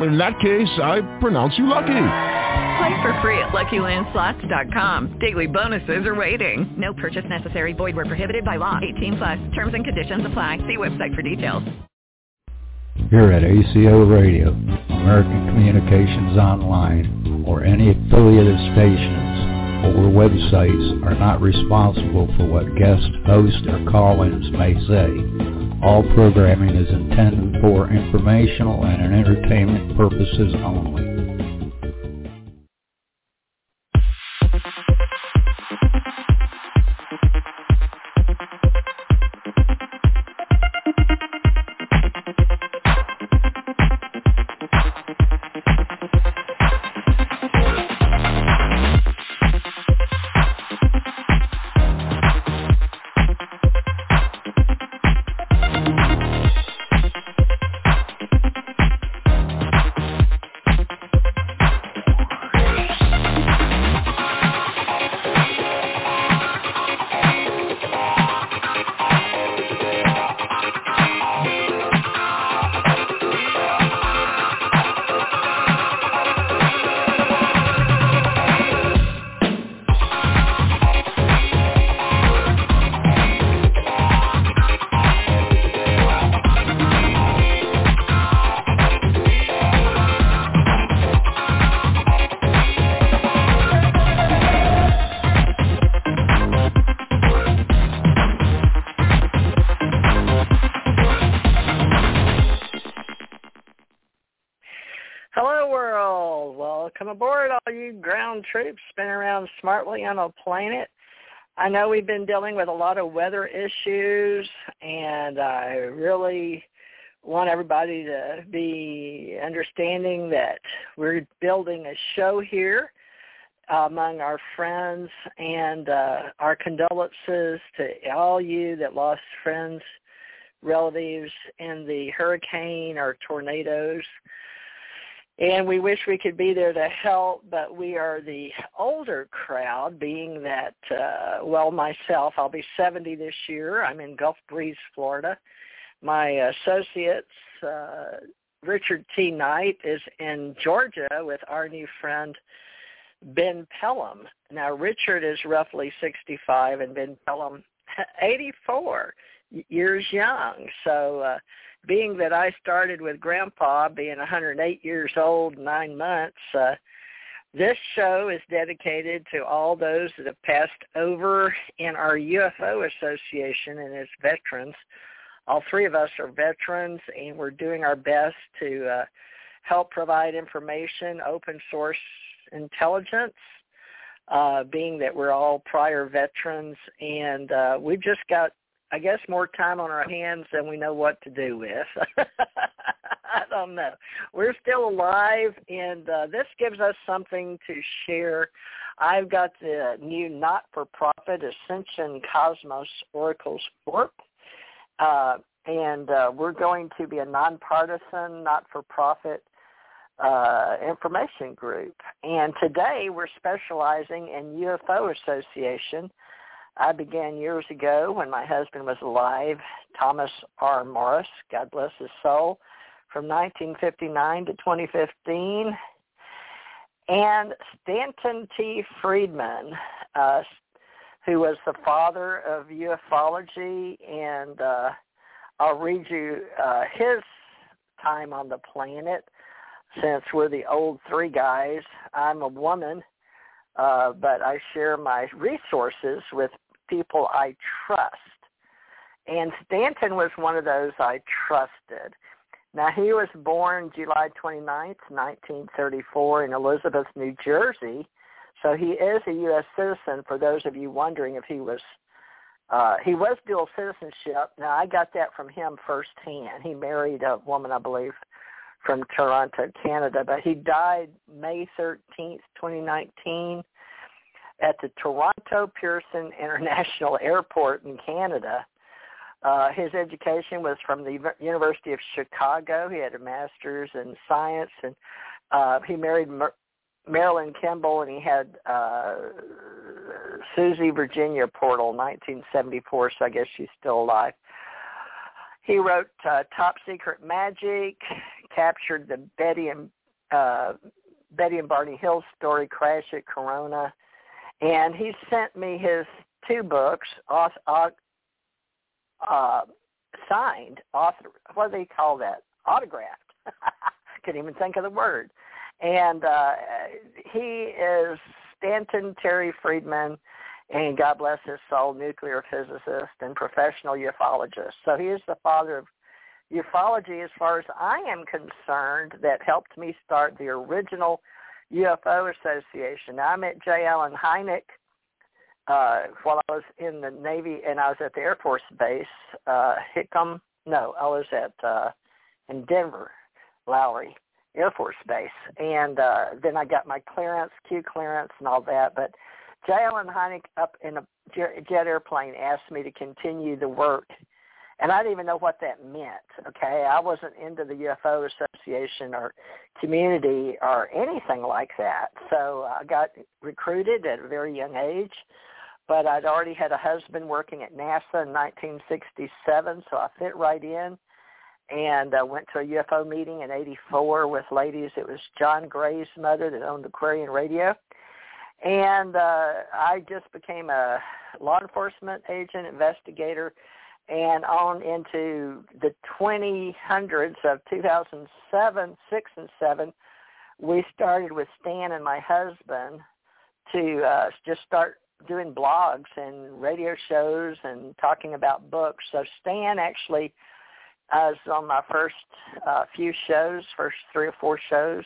In that case, I pronounce you lucky. Play for free at LuckyLandSlots.com. Daily bonuses are waiting. No purchase necessary. Void where prohibited by law. 18 plus. Terms and conditions apply. See website for details. Here at ACO Radio, American Communications Online, or any affiliated stations or websites are not responsible for what guest hosts or call-ins may say. All programming is intended for informational and entertainment purposes only. Troops spin around smartly on a planet. I know we've been dealing with a lot of weather issues, and I really want everybody to be understanding that we're building a show here among our friends and uh, our condolences to all you that lost friends, relatives in the hurricane or tornadoes and we wish we could be there to help, but we are the older crowd, being that, uh, well, myself, I'll be 70 this year. I'm in Gulf Breeze, Florida. My associates, uh, Richard T. Knight, is in Georgia with our new friend, Ben Pellom. Now, Richard is roughly 65 and Ben Pellom 84 years young. So, uh, being that I started with Grandpa being 108 years old, nine months, uh, this show is dedicated to all those that have passed over in our UFO Association and its veterans. All three of us are veterans, and we're doing our best to uh, help provide information, open source intelligence, uh, being that we're all prior veterans, and uh, we've just got I guess more time on our hands than we know what to do with. I don't know. We're still alive, and uh, this gives us something to share. I've got the new not-for-profit Ascension Cosmos Oracles Corp, uh, and uh, we're going to be a nonpartisan, not-for-profit uh, information group. And today we're specializing in UFO Association I began years ago when my husband was alive, Thomas R. Morris, God bless his soul, from 1959 to 2015. And Stanton T. Friedman, uh, who was the father of ufology, and uh, I'll read you uh, his time on the planet since we're the old three guys. I'm a woman, uh, but I share my resources with people I trust. And Stanton was one of those I trusted. Now, he was born July 29th, 1934 in Elizabeth, New Jersey. So he is a U.S. citizen for those of you wondering if he was, uh, he was dual citizenship. Now, I got that from him firsthand. He married a woman, I believe, from Toronto, Canada, but he died May 13th, 2019 at the Toronto Pearson International Airport in Canada. Uh, his education was from the University of Chicago. He had a master's in science, and uh, he married Mer- Marilyn Kimball, and he had uh, Susie Virginia Portal, 1974. So I guess she's still alive. He wrote uh, Top Secret Majic, captured the Betty and uh, Betty and Barney Hill story, Crash at Corona, and he sent me his two books, uh, uh, signed, author. What do they call that? Autographed. Couldn't even think of the word. And uh, he is Stanton Terry Friedman, and God bless his soul, nuclear physicist and professional ufologist. So he is the father of ufology, as far as I am concerned, that helped me start the original UFO Association. I met J. Allen Hynek uh, while I was in the Navy, and I was at the Air Force Base, uh, Hickam. No, I was at uh, in Denver, Lowry Air Force Base, and uh, then I got my clearance, Q clearance, and all that. But J. Allen Hynek up in a jet airplane asked me to continue the work and I didn't even know what that meant. Okay, I wasn't into the UFO Association or community or anything like that. So I got recruited at a very young age, but I'd already had a husband working at NASA in 1967, so I fit right in. And I went to a UFO meeting in '84 with ladies. It was John Gray's mother that owned Aquarian Radio, and uh, I just became a law enforcement agent, investigator and on into the 2000s of 2007, 6 and 7, we started with Stan and my husband to uh, just start doing blogs and radio shows and talking about books. So Stan actually uh, was on my first uh, few shows, first three or four shows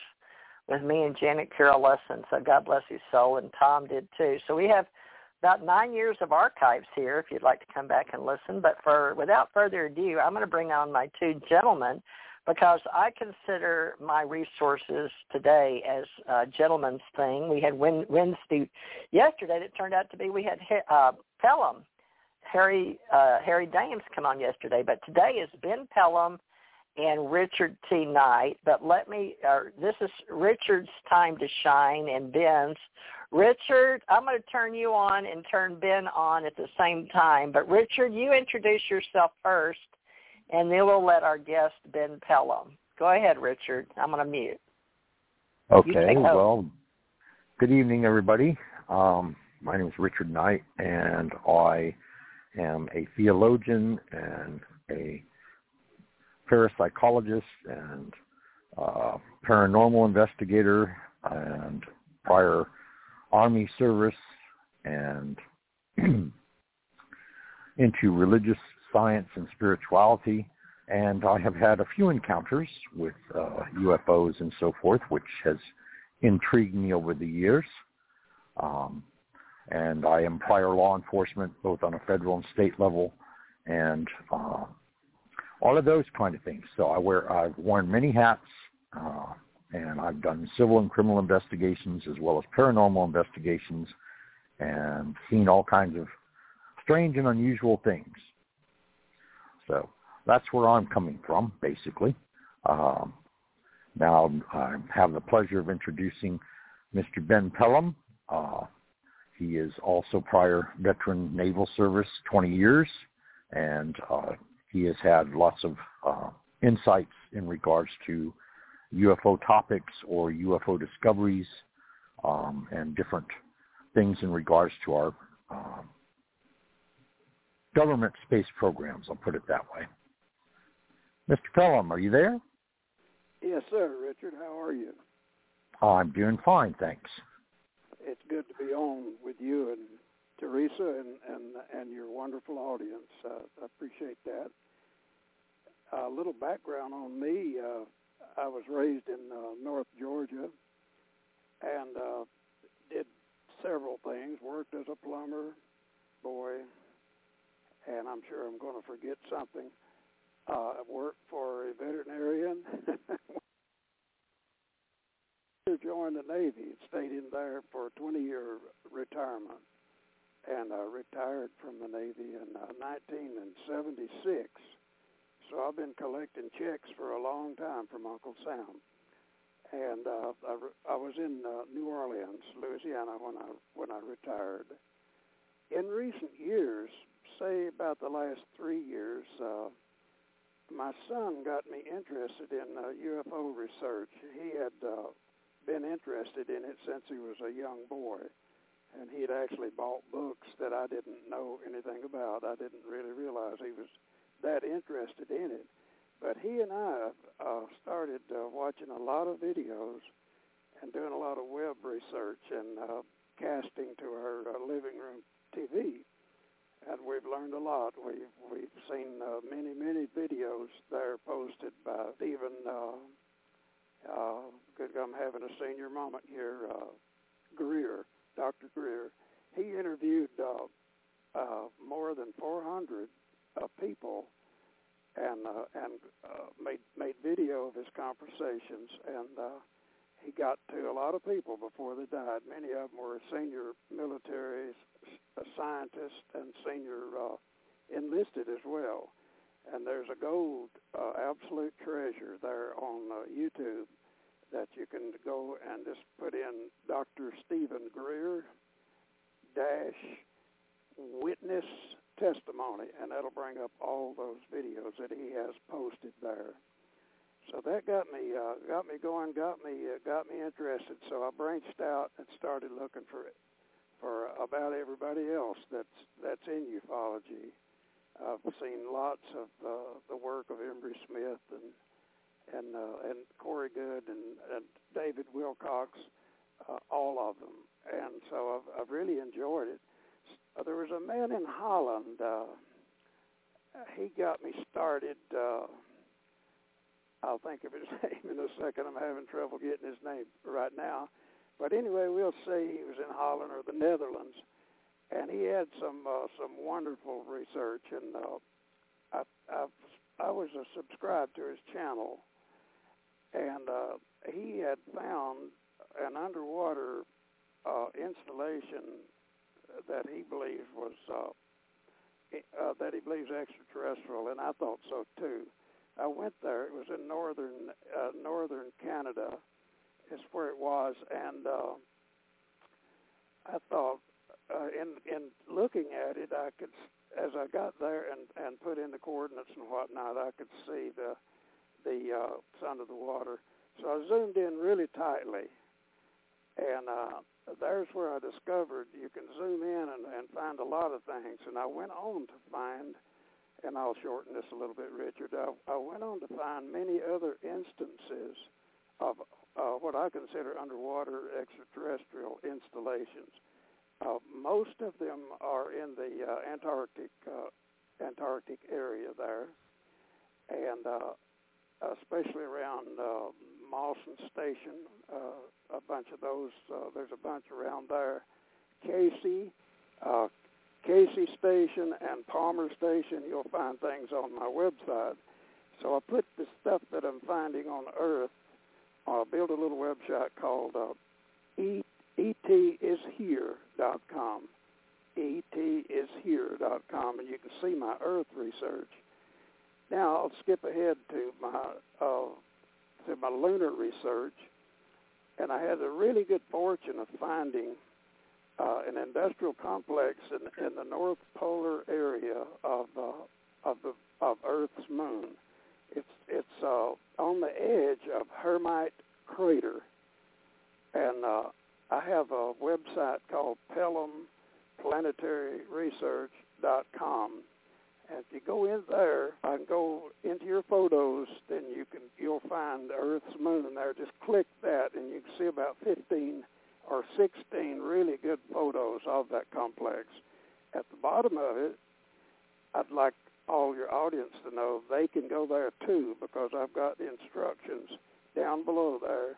with me and Janet Carroll Lessin. So God bless his soul, and Tom did too. So we have – about nine years of archives here if you'd like to come back and listen. But for without further ado, I'm going to bring on my two gentlemen because I consider my resources today as a gentleman's thing. We had Wednesday yesterday that turned out to be we had uh, Pellom, Harry uh, Harry Dames come on yesterday, but today is Ben Pellom and Richard T. Knight. But let me, uh, this is Richard's time to shine and Ben's. Richard, I'm going to turn you on and turn Ben on at the same time. But Richard, you introduce yourself first, and then we'll let our guest Ben Pellom. Go ahead, Richard. I'm going to mute. Okay. Well, good evening, everybody. Um, my name is Richard Knight, and I am a theologian and a parapsychologist and uh, paranormal investigator and prior Army service and into religious science and spirituality. And I have had a few encounters with uh, UFOs and so forth, which has intrigued me over the years. Um, and I am prior law enforcement, both on a federal and state level, and uh, all of those kind of things. So I wear, I've worn many hats. Uh, and I've done civil and criminal investigations as well as paranormal investigations and seen all kinds of strange and unusual things. So that's where I'm coming from, basically. Um, now I have the pleasure of introducing Mr. Ben Pellom. Uh, he is also prior veteran naval service, 20 years, and uh, he has had lots of uh, insights in regards to UFO topics or UFO discoveries um, and different things in regards to our uh, government space programs. I'll put it that way. Mr. Pellom, are you there? Yes, sir. Richard, how are you? I'm doing fine, thanks. It's good to be on with you and Theresa and and, and your wonderful audience. Uh, I appreciate that. A little background on me. Uh, I was raised in uh, North Georgia and uh, did several things. Worked as a plumber, boy, and I'm sure I'm going to forget something. Uh, worked for a veterinarian. joined the Navy and stayed in there for a 20-year retirement. And I retired from the Navy in uh, 1976. So I've been collecting checks for a long time from Uncle Sam. And uh, I, re- I was in uh, New Orleans, Louisiana, when I when I retired. In recent years, say about the last three years, uh, my son got me interested in uh, UFO research. He had uh, been interested in it since he was a young boy, and he had actually bought books that I didn't know anything about. I didn't really realize he was that interested in it. But he and I uh, started uh, watching a lot of videos and doing a lot of web research and uh, casting to our uh, living room TV and we've learned a lot. We've we've seen uh, many many videos there posted by Stephen. Uh, uh, good, I'm having a senior moment here. Uh, Greer, Dr. Greer, he interviewed uh, uh, more than 400 uh, people and uh, and uh, made made video of his conversations and. Uh, he got to a lot of people before they died. Many of them were senior military scientists and senior uh, enlisted as well. And there's a gold uh, absolute treasure there on uh, YouTube that you can go and just put in Dr. Stephen Greer dash witness testimony, and that'll bring up all those videos that he has posted there. So that got me uh, got me going, got me uh, got me interested. So I branched out and started looking for it for about everybody else that's that's in ufology. I've seen lots of uh, the work of Emery Smith and and uh, and Corey Goode and, and David Wilcock, uh, all of them, and so I've, I've really enjoyed it. Uh, there was a man in Holland. Uh, he got me started. Uh, I'll think of his name in a second. I'm having trouble getting his name right now. But anyway, we'll say he was in Holland or the Netherlands, and he had some uh, some wonderful research. And uh, I, I I was a subscribed to his channel, and uh, he had found an underwater uh, installation that he believes was uh, uh, that he believes extraterrestrial, and I thought so too. I went there. It was in northern uh, northern Canada, is where it was, and uh, I thought uh, in in looking at it, I could as I got there and and put in the coordinates and whatnot, I could see the the uh, under the water. So I zoomed in really tightly, and uh, there's where I discovered you can zoom in and, and find a lot of things. And I went on to find and I'll shorten this a little bit, Richard. I, I went on to find many other instances of uh, what I consider underwater extraterrestrial installations. Uh, most of them are in the uh, Antarctic uh, Antarctic area there, and uh, especially around uh, Mawson Station. Uh, a bunch of those. Uh, there's a bunch around there. Casey, uh, Casey Station and Palmer Station, you'll find things on my website. So I put the stuff that I'm finding on Earth. I'll build a little website called uh, etishere.com. etishere.com, and you can see my Earth research. Now I'll skip ahead to my uh, to my lunar research, and I had a really good fortune of finding uh, an industrial complex in, in the north polar area of uh, of the of Earth's moon. It's it's uh, on the edge of Hermite Crater, and uh, I have a website called Pellom Planetary Research dot com. And if you go in there and go into your photos, then you can you'll find Earth's moon there. Just click that, and you can see about 15 or 16 really good photos of that complex. At the bottom of it, I'd like all your audience to know they can go there too because I've got instructions down below there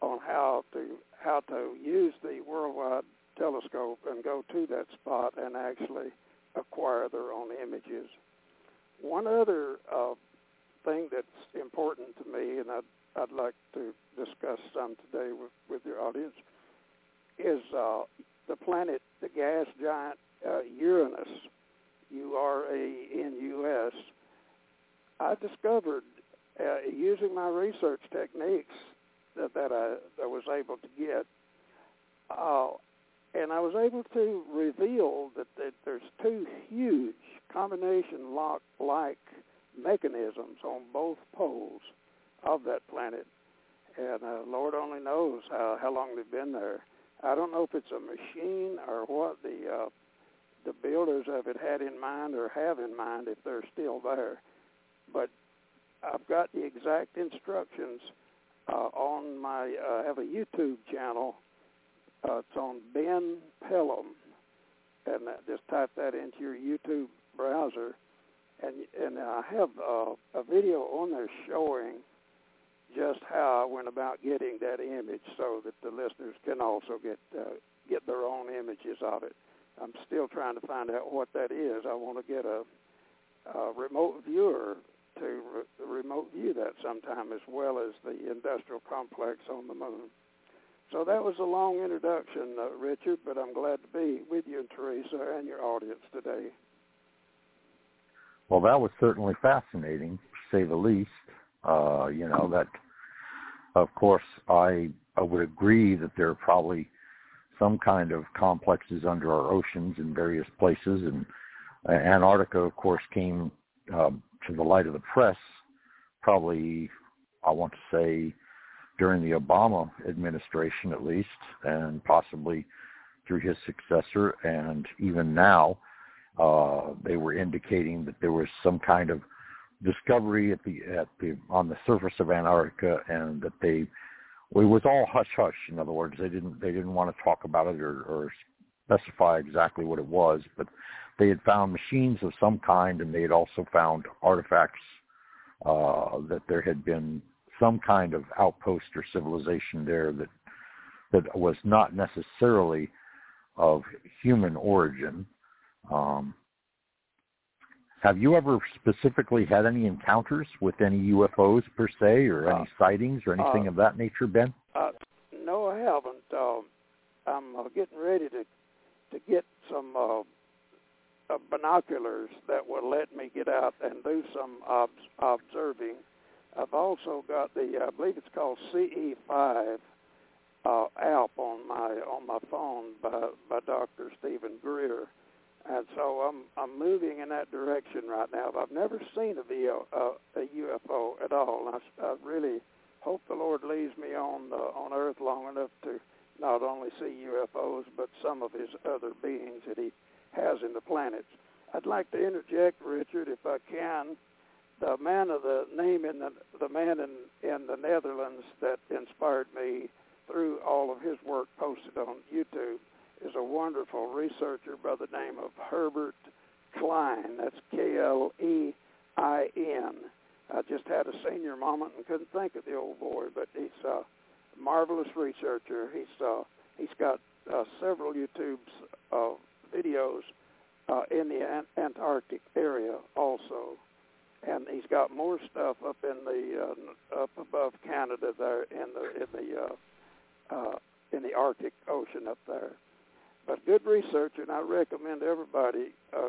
on how to how to use the worldwide telescope and go to that spot and actually acquire their own images. One other uh, thing that's important to me, and I'd, I'd like to discuss some today with, with your audience, is uh, the planet, the gas giant uh, Uranus, U-R-A-N-U-S, I discovered uh, using my research techniques that, that I, I was able to get, uh, and I was able to reveal that, that there's two huge combination lock-like mechanisms on both poles of that planet, and uh, Lord only knows how, how long they've been there. I don't know if it's a machine or what the uh, the builders of it had in mind or have in mind if they're still there. But I've got the exact instructions uh, on my. Uh, I have a YouTube channel. Uh, it's on Ben Pellom, and uh, just type that into your YouTube browser, and and I have uh, a video on there showing just how I went about getting that image, so that the listeners can also get uh, get their own images of it. I'm still trying to find out what that is. I want to get a, a remote viewer to re- remote view that sometime, as well as the industrial complex on the moon. So that was a long introduction, uh, Richard, but I'm glad to be with you and Theresa and your audience today. Well, that was certainly fascinating, to say the least. Uh, you know that, of course, I I would agree that there are probably some kind of complexes under our oceans in various places, and uh, Antarctica, of course, came uh, to the light of the press probably, I want to say, during the Obama administration at least, and possibly through his successor, and even now, uh, they were indicating that there was some kind of discovery at the at the on the surface of Antarctica, and that they it was all hush hush. In other words, they didn't they didn't want to talk about it or, or specify exactly what it was, but they had found machines of some kind, and they had also found artifacts uh, that there had been some kind of outpost or civilization there that that was not necessarily of human origin. Um, have you ever specifically had any encounters with any UFOs per se, or any uh, sightings, or anything uh, of that nature, Ben? Uh, no, I haven't. Um, I'm uh, getting ready to to get some uh, uh, binoculars that will let me get out and do some ob- observing. I've also got the, I believe it's called CE5 uh, app on my on my phone by by Dr. Stephen Greer and so I'm I'm moving in that direction right now. I've never seen a VO, uh, a UFO at all. And I, I really hope the Lord leaves me on uh, on Earth long enough to not only see UFOs but some of His other beings that He has in the planets. I'd like to interject, Richard, if I can. The man of the name in the the man in in the Netherlands that inspired me through all of his work posted on YouTube is a wonderful researcher by the name of Herbert Klein. That's K-L-E-I-N. I just had a senior moment and couldn't think of the old boy, but he's a marvelous researcher. He's uh, he's got uh, several YouTube's uh, videos uh, in the Ant- Antarctic area also, and he's got more stuff up in the uh, up above Canada there in the in the uh, uh, in the Arctic Ocean up there but good researcher, and I recommend everybody uh,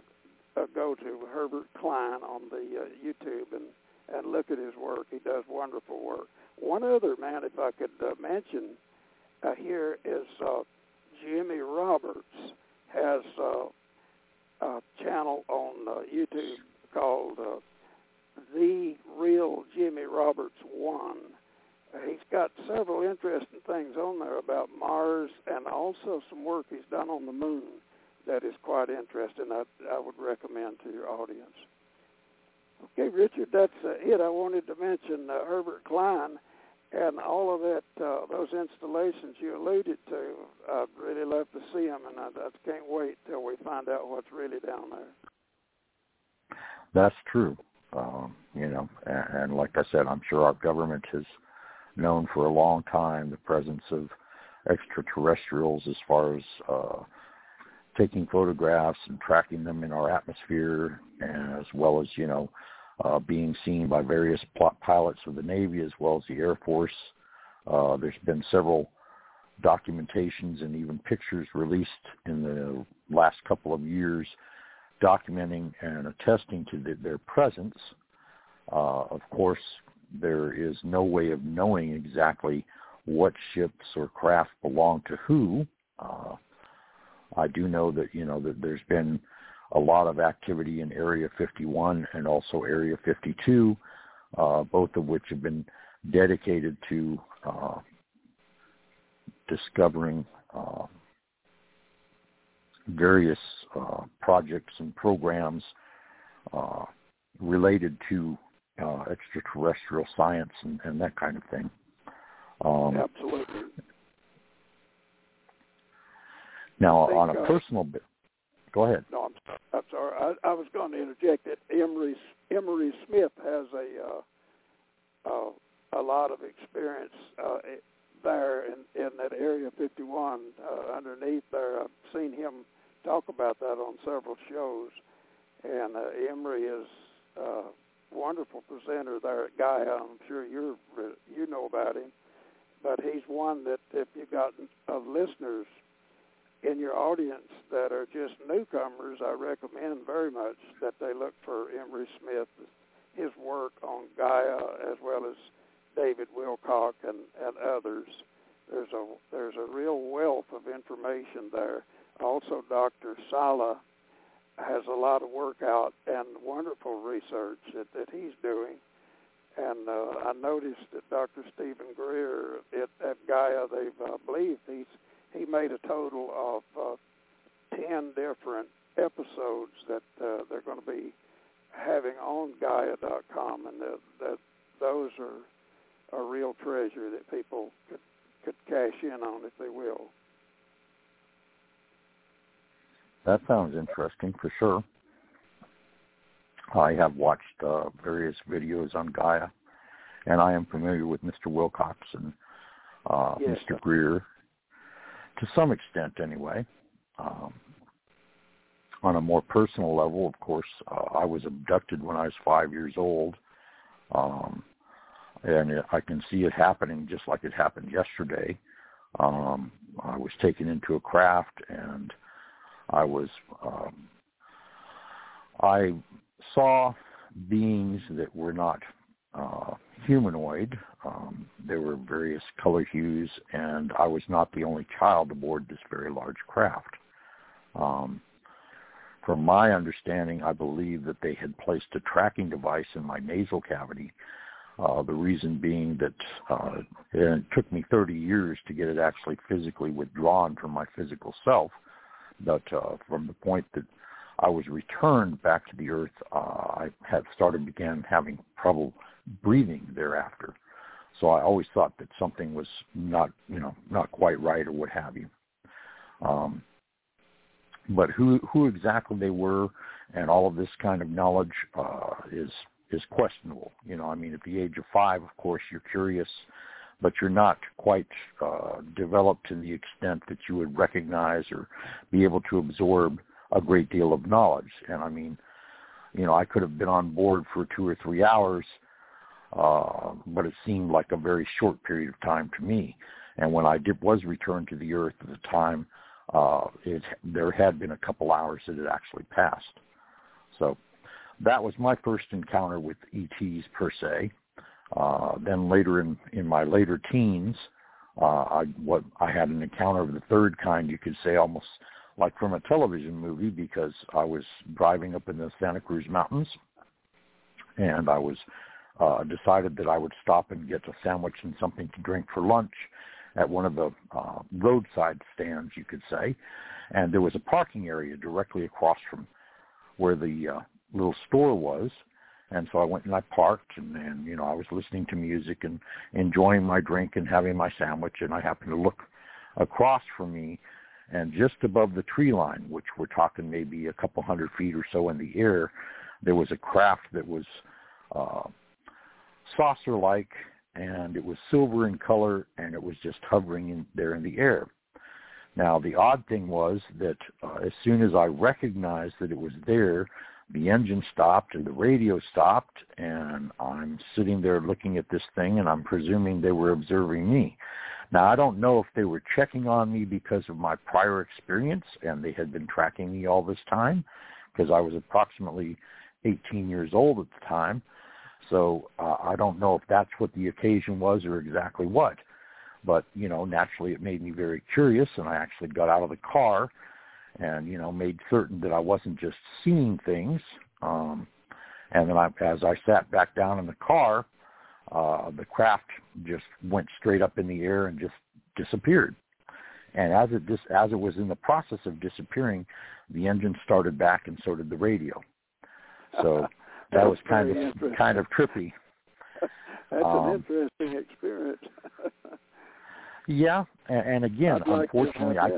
uh, go to Herbert Klein on the uh, YouTube and and look at his work. He does wonderful work. One other man, if I could uh, mention uh, here, is uh, Jimmy Roberts has uh, a channel on uh, YouTube called uh, The Real Jimmy Roberts One he's got several interesting things on there about Mars and also some work he's done on the moon that is quite interesting. I, I would recommend to your audience. Okay, Richard, that's uh, it. I wanted to mention uh, Herbert Klein and all of that, uh, those installations you alluded to. I'd really love to see them, and I, I can't wait till we find out what's really down there. That's true. Um, you know, and, and like I said, I'm sure our government has known for a long time the presence of extraterrestrials as far as uh, taking photographs and tracking them in our atmosphere, as well as you know uh, being seen by various pilots of the Navy as well as the Air Force. Uh, there's been several documentations and even pictures released in the last couple of years documenting and attesting to the, their presence. Uh, of course, there is no way of knowing exactly what ships or craft belong to who. Uh, I do know that you know that there's been a lot of activity in Area 51 and also Area 52, uh, both of which have been dedicated to uh, discovering uh, various uh, projects and programs uh, related to uh, extraterrestrial science and, and, that kind of thing. Um, Absolutely. Now, think, on a personal bit, go ahead. No, I'm, I'm sorry. I, I, was going to interject that Emery Emery Smith has a uh, a lot of experience uh, there in, in that Area 51 uh, underneath there. I've seen him talk about that on several shows, and uh, Emery is a uh, wonderful presenter there at Gaia. I'm sure you're you know about him, but he's one that if you've got of listeners in your audience that are just newcomers, I recommend very much that they look for Emery Smith, his work on Gaia as well as David Wilcock and, and others. There's a there's a real wealth of information there. Also, Dr. Salla has a lot of work out and wonderful research that, that he's doing. And uh, I noticed that Dr. Stephen Greer at, at Gaia, they've uh, believe he's he made a total of uh, ten different episodes that uh, they're going to be having on Gaia.com, and that, that those are a real treasure that people could could cash in on if they will. That sounds interesting for sure. I have watched uh, various videos on Gaia, and I am familiar with Mr. Wilcox and uh, yes. Mr. Greer to some extent, anyway. Um, on a more personal level, of course, uh, I was abducted when I was five years old. Um, and I can see it happening just like it happened yesterday. Um, I was taken into a craft, and I was um, I saw beings that were not uh, humanoid. Um, there were various color hues, and I was not the only child aboard this very large craft. Um, from my understanding, I believe that they had placed a tracking device in my nasal cavity uh, the reason being that uh, it took me 30 years to get it actually physically withdrawn from my physical self. But uh, from the point that I was returned back to the earth, uh, I had started began having trouble breathing thereafter. So I always thought that something was not, you know, not quite right or what have you. Um, but who who exactly they were and all of this kind of knowledge uh, is is questionable. You know, I mean, at the age of five, of course, you're curious, but you're not quite uh, developed to the extent that you would recognize or be able to absorb a great deal of knowledge. And I mean, you know, I could have been on board for two or three hours, uh, but it seemed like a very short period of time to me. And when I did, was returned to the earth at the time, uh, it, there had been a couple hours that had actually passed. So that was my first encounter with ETs per se. Uh, then later in, in my later teens, uh, I, what, I had an encounter of the third kind, you could say almost like from a television movie because I was driving up in the Santa Cruz Mountains and I was uh, decided that I would stop and get a sandwich and something to drink for lunch at one of the uh, roadside stands, you could say. And there was a parking area directly across from where the uh, little store was. And so I went and I parked and, and you know, I was listening to music and enjoying my drink and having my sandwich and I happened to look across from me and just above the tree line, which we're talking maybe a couple hundred feet or so in the air, there was a craft that was uh, saucer-like and it was silver in color and it was just hovering in, there in the air. Now the odd thing was that uh, as soon as I recognized that it was there, the engine stopped and the radio stopped and I'm sitting there looking at this thing and I'm presuming they were observing me. Now, I don't know if they were checking on me because of my prior experience and they had been tracking me all this time because I was approximately 18 years old at the time. So uh, I don't know if that's what the occasion was or exactly what. But, you know, naturally it made me very curious and I actually got out of the car and, you know, made certain that I wasn't just seeing things. Um, and then I, as I sat back down in the car, uh, the craft just went straight up in the air and just disappeared. And as it dis- as it was in the process of disappearing, the engine started back, and so did the radio. So that was kind of kind of trippy. That's um, an interesting experience. yeah, and, and again, like unfortunately, I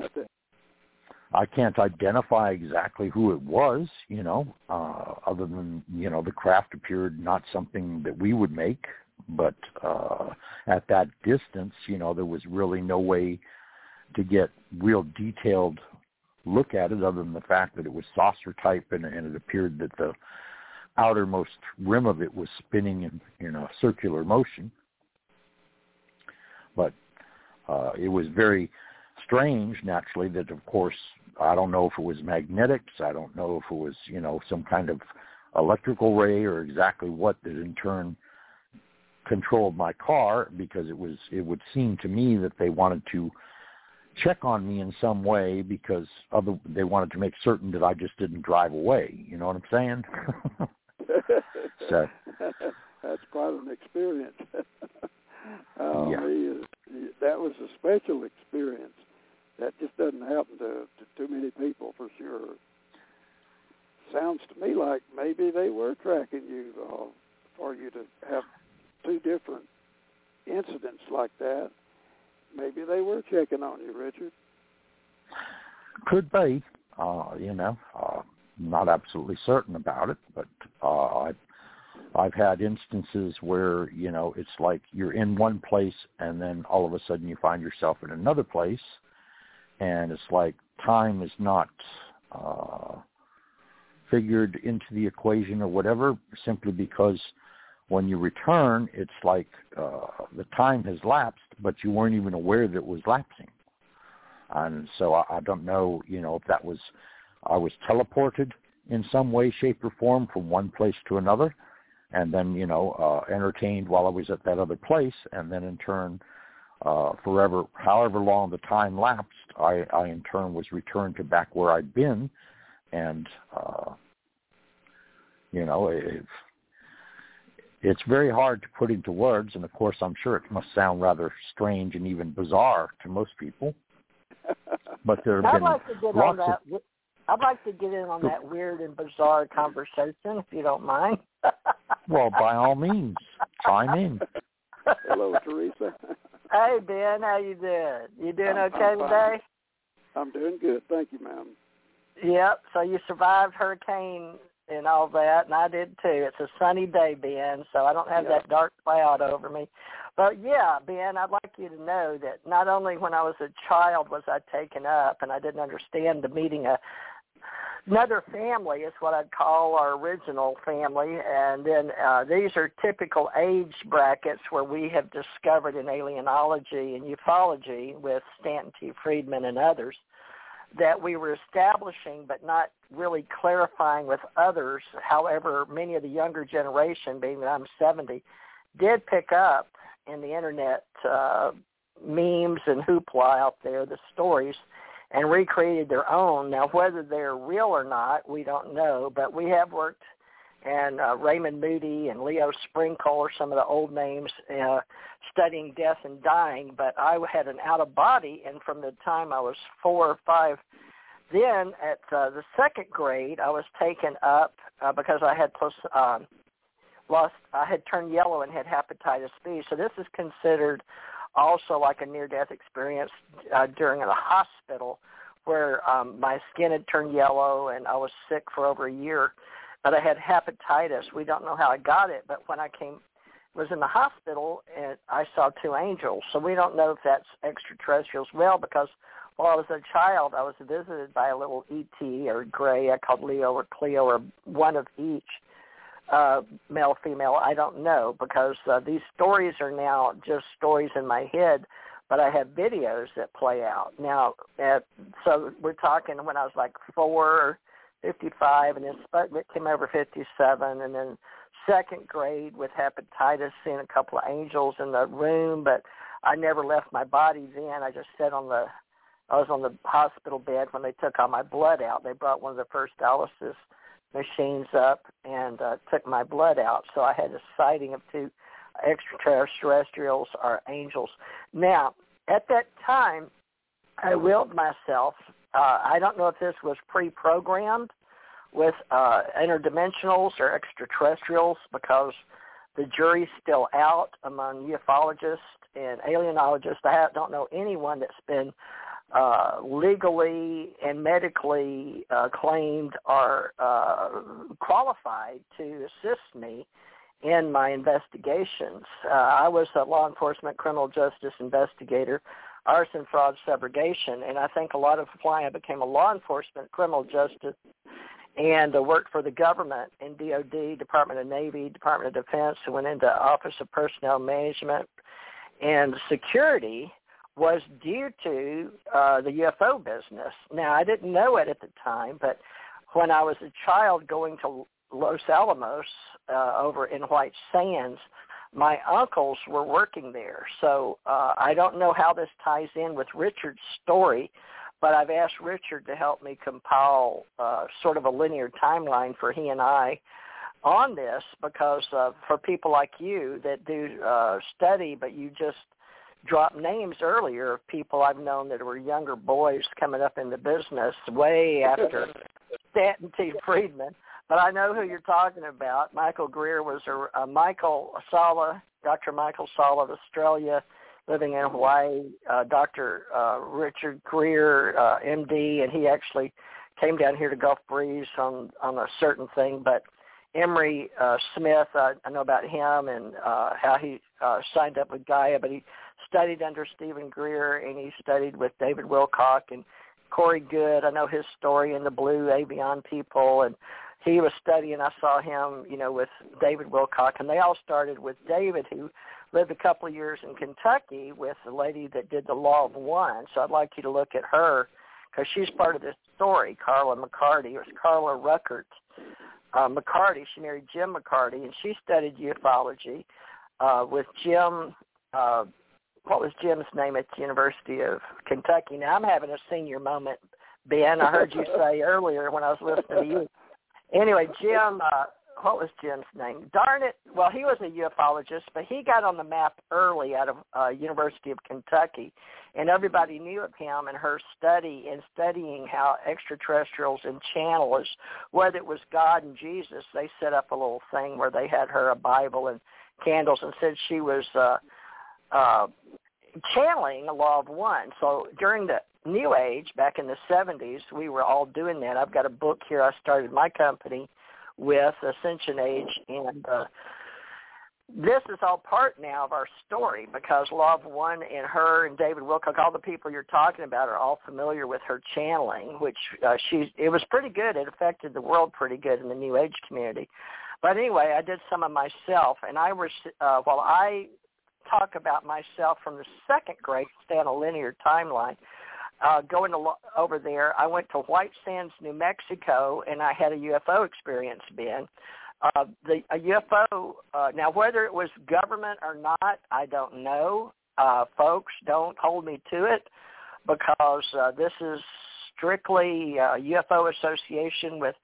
I can't identify exactly who it was, you know, uh, other than, you know, the craft appeared not something that we would make, but uh, at that distance, you know, there was really no way to get real detailed look at it other than the fact that it was saucer type and, and it appeared that the outermost rim of it was spinning in, in a circular motion. But uh, it was very strange, naturally, that of course I don't know if it was magnetics. I don't know if it was you know some kind of electrical ray or exactly what that in turn controlled my car because it was it would seem to me that they wanted to check on me in some way because other they wanted to make certain that I just didn't drive away. You know what I'm saying? so that's quite an experience. oh, yeah. that was a special experience. That just doesn't happen to, to too many people for sure. Sounds to me like maybe they were tracking you uh, for you to have two different incidents like that. Maybe they were checking on you, Richard. Could be. Uh, you know, uh, not absolutely certain about it, but uh, I've I've had instances where you know it's like you're in one place and then all of a sudden you find yourself in another place, and it's like time is not uh, figured into the equation or whatever, simply because when you return, it's like uh, the time has lapsed, but you weren't even aware that it was lapsing. And so I, I don't know, you know, if that was I was teleported in some way, shape, or form from one place to another, and then you know uh, entertained while I was at that other place, and then in turn, uh, forever, however long the time lapsed, I, I in turn was returned to back where I'd been, and uh, you know, it, it's very hard to put into words, and of course, I'm sure it must sound rather strange and even bizarre to most people. But there have I'd been like to get lots on that. of. I'd like to get in on that weird and bizarre conversation, if you don't mind. well, by all means, chime in. Hello, Theresa. Hey, Ben, how you doing? You doing I'm, okay I'm today? I'm doing good, thank you, ma'am. Yep. So you survived hurricane and all that, and I did too. It's a sunny day, Ben, so I don't have Yeah. that dark cloud over me. But yeah, Ben, I'd like you to know that not only when I was a child was I taken up, and I didn't understand the meeting a another family is what I'd call our original family, and then uh, these are typical age brackets where we have discovered in alienology and ufology with Stanton T. Friedman and others that we were establishing but not really clarifying with others. However, many of the younger generation, being that I'm 70, did pick up in the internet uh, memes and hoopla out there, the stories, and recreated their own. Now, whether they're real or not, we don't know, but we have worked, and uh, Raymond Moody and Leo Sprinkle are some of the old names uh, studying death and dying, but I had an out of body, and from the time I was four or five, then at uh, the second grade, I was taken up uh, because I had plus, um, lost, I had turned yellow and had hepatitis B. So this is considered also like a near-death experience uh, during a hospital where um, my skin had turned yellow and I was sick for over a year. But I had hepatitis. We don't know how I got it, but when I came was in the hospital and I saw two angels. So we don't know if that's extraterrestrials. Well, because while I was a child, I was visited by a little ET or gray. I called Leo or Cleo or one of each, uh, male, female. I don't know because uh, these stories are now just stories in my head. but I have videos that play out. Now, at, so we're talking when I was like four, fifty-five, and then Sputnik came over 57, and then second grade with hepatitis, seeing a couple of angels in the room, but I never left my body then. I just sat on the, I was on the hospital bed when they took all my blood out. They brought one of the first dialysis machines up and uh, took my blood out. So I had a sighting of two extraterrestrials or angels. Now, at that time, I willed myself. Uh, I don't know if this was pre-programmed with uh, interdimensionals or extraterrestrials because the jury's still out among ufologists and alienologists. I don't know anyone that's been uh, legally and medically uh, claimed are uh, qualified to assist me in my investigations. Uh, I was a law enforcement criminal justice investigator, arson, fraud, subrogation, and I think a lot of why I became a law enforcement criminal justice and uh, worked for the government in DOD, Department of Navy, Department of Defense, went into Office of Personnel Management and Security was due to uh, the UFO business. Now, I didn't know it at the time, but when I was a child going to Los Alamos uh, over in White Sands, my uncles were working there. So uh, I don't know how this ties in with Richard's story, but I've asked Richard to help me compile uh, sort of a linear timeline for he and I on this because uh, for people like you that do uh, study, but you just drop names earlier of people I've known that were younger boys coming up in the business way after Stanton T. Friedman. But I know who you're talking about. Michael Greer was a, a Michael Salla, Dr. Michael Salla of Australia, living in Hawaii. Uh, Dr. Uh, Richard Greer, uh, MD, and he actually came down here to Gulf Breeze on on a certain thing. But Emery uh, Smith, uh, I know about him and uh, how he uh, signed up with Gaia, but he studied under Steven Greer and he studied with David Wilcock and Corey Goode. I know his story in the Blue Avian people and he was studying. I saw him, you know, with David Wilcock, and they all started with David, who lived a couple of years in Kentucky with the lady that did the Law of One. So I'd like you to look at her because she's part of this story. Carla McCarty, or Carla Rueckert uh, McCarty. She married Jim McCarty, and she studied ufology uh, with Jim. Uh, what was Jim's name at the University of Kentucky? Now I'm having a senior moment, Ben. I heard you say earlier when I was listening to you. Anyway, Jim. Uh, what was Jim's name? Darn it. Well, he was a ufologist, but he got on the map early out of uh, University of Kentucky, and everybody knew of him and her study and studying how extraterrestrials and channelers, whether it was God and Jesus, they set up a little thing where they had her a Bible and candles and said she was uh, uh, channeling a law of one. So during the New Age back in the 70s, we were all doing that. I've got a book here. I started my company with Ascension Age, and uh, this is all part now of our story because Law of One and her and David Wilcock, all the people you're talking about, are all familiar with her channeling, which uh, she it was pretty good. It affected the world pretty good in the New Age community. But anyway, I did some of myself, and I was uh, while I talk about myself from the second grade, stay a linear timeline uh, going to, over there, I went to White Sands, New Mexico, and I had a UFO experience. Ben, uh, the a UFO. Uh, now, whether it was government or not, I don't know. Uh, folks, don't hold me to it because uh, this is strictly uh, UFO association with,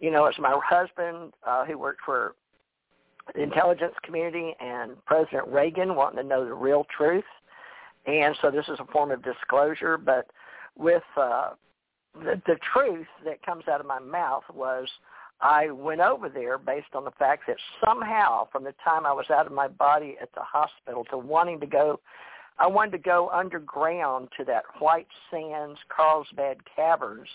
you know, it's my husband uh, who worked for the intelligence community and President Reagan wanting to know the real truth. And so this is a form of disclosure, but with uh, the, the truth that comes out of my mouth was I went over there based on the fact that somehow from the time I was out of my body at the hospital to wanting to go, I wanted to go underground to that White Sands Carlsbad Caverns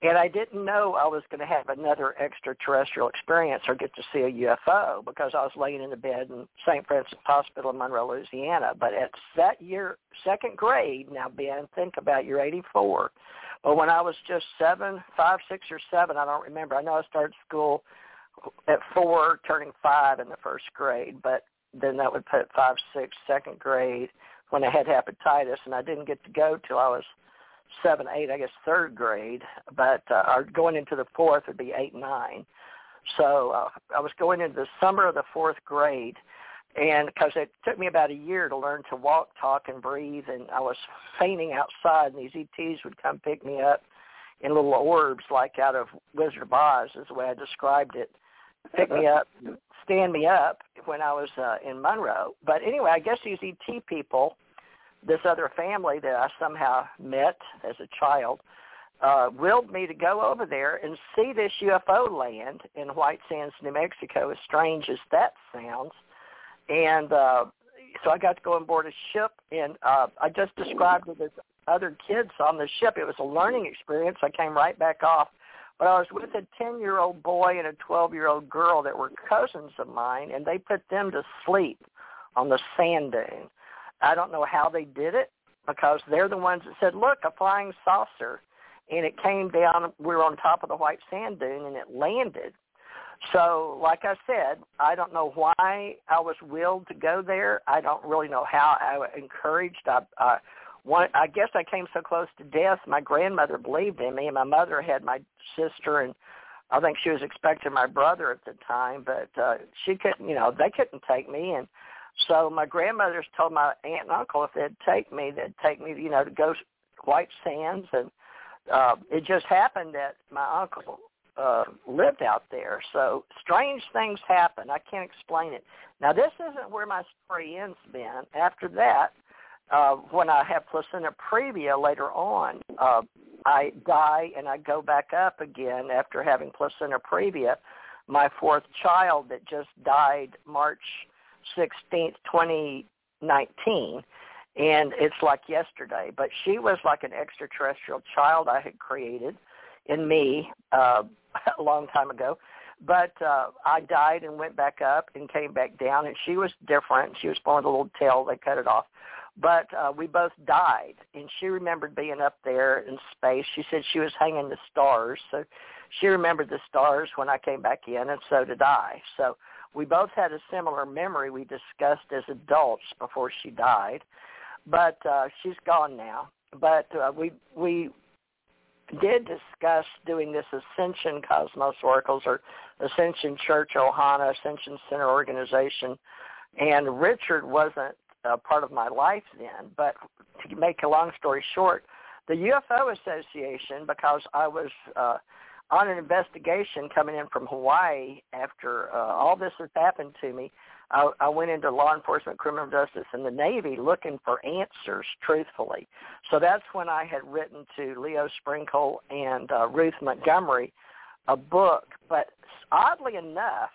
and I didn't know I was going to have another extraterrestrial experience or get to see a UFO because I was laying in the bed in St. Francis Hospital in Monroe, Louisiana. But at that year, second grade, now Ben, think about you're 84. But when I was just seven, five, six, or seven, I don't remember. I know I started school at four, turning five in the first grade, but then that would put five, six, second grade, when I had hepatitis, and I didn't get to go till I was seven, eight, I guess third grade, but uh, or going into the fourth would be eight, nine. So uh, I was going into the summer of the fourth grade, and because it took me about a year to learn to walk, talk, and breathe, and I was fainting outside, and these ETs would come pick me up in little orbs like out of Wizard of Oz, is the way I described it. Pick me up, stand me up when I was uh, in Monroe. But anyway, I guess these ET people, this other family that I somehow met as a child, uh, willed me to go over there and see this UFO land in White Sands, New Mexico, as strange as that sounds. And uh, so I got to go on board a ship, and uh, I just described it as other kids on the ship. It was a learning experience. I came right back off. But I was with a 10-year-old boy and a 12-year-old girl that were cousins of mine, and they put them to sleep on the sand dune. I don't know how they did it because they're the ones that said, look, a flying saucer. And it came down, we were on top of the white sand dune, and it landed. So, like I said, I don't know why I was willed to go there. I don't really know how I was encouraged. I, I one, I guess I came so close to death. My grandmother believed in me, and my mother had my sister, and I think she was expecting my brother at the time, but uh, she couldn't. You know, they couldn't take me, and so my grandmother's told my aunt and uncle if they'd take me, they'd take me. You know, to go White Sands, and uh, it just happened that my uncle uh, lived out there. So strange things happen. I can't explain it. Now this isn't where my story ends, Ben. After that, uh, when I have placenta previa later on, uh, I die and I go back up again after having placenta previa. My fourth child that just died March 16th, 2019, and it's like yesterday. But she was like an extraterrestrial child I had created in me uh, a long time ago. But uh, I died and went back up and came back down, and she was different. She was born with a little tail; they cut it off but uh, we both died. And she remembered being up there in space. She said she was hanging the stars, so she remembered the stars when I came back in, and so did I. So we both had a similar memory we discussed as adults before she died, but uh, she's gone now. But uh, we we did discuss doing this Ascension Cosmos Oracles or Ascension Church Ohana Ascension Center organization, and Richard wasn't a part of my life then. But to make a long story short, the UFO Association, because I was uh, on an investigation coming in from Hawaii after uh, all this has happened to me, I, I went into law enforcement, criminal justice, and the Navy looking for answers, truthfully. So that's when I had written to Leo Sprinkle and uh, Ruth Montgomery a book. But oddly enough,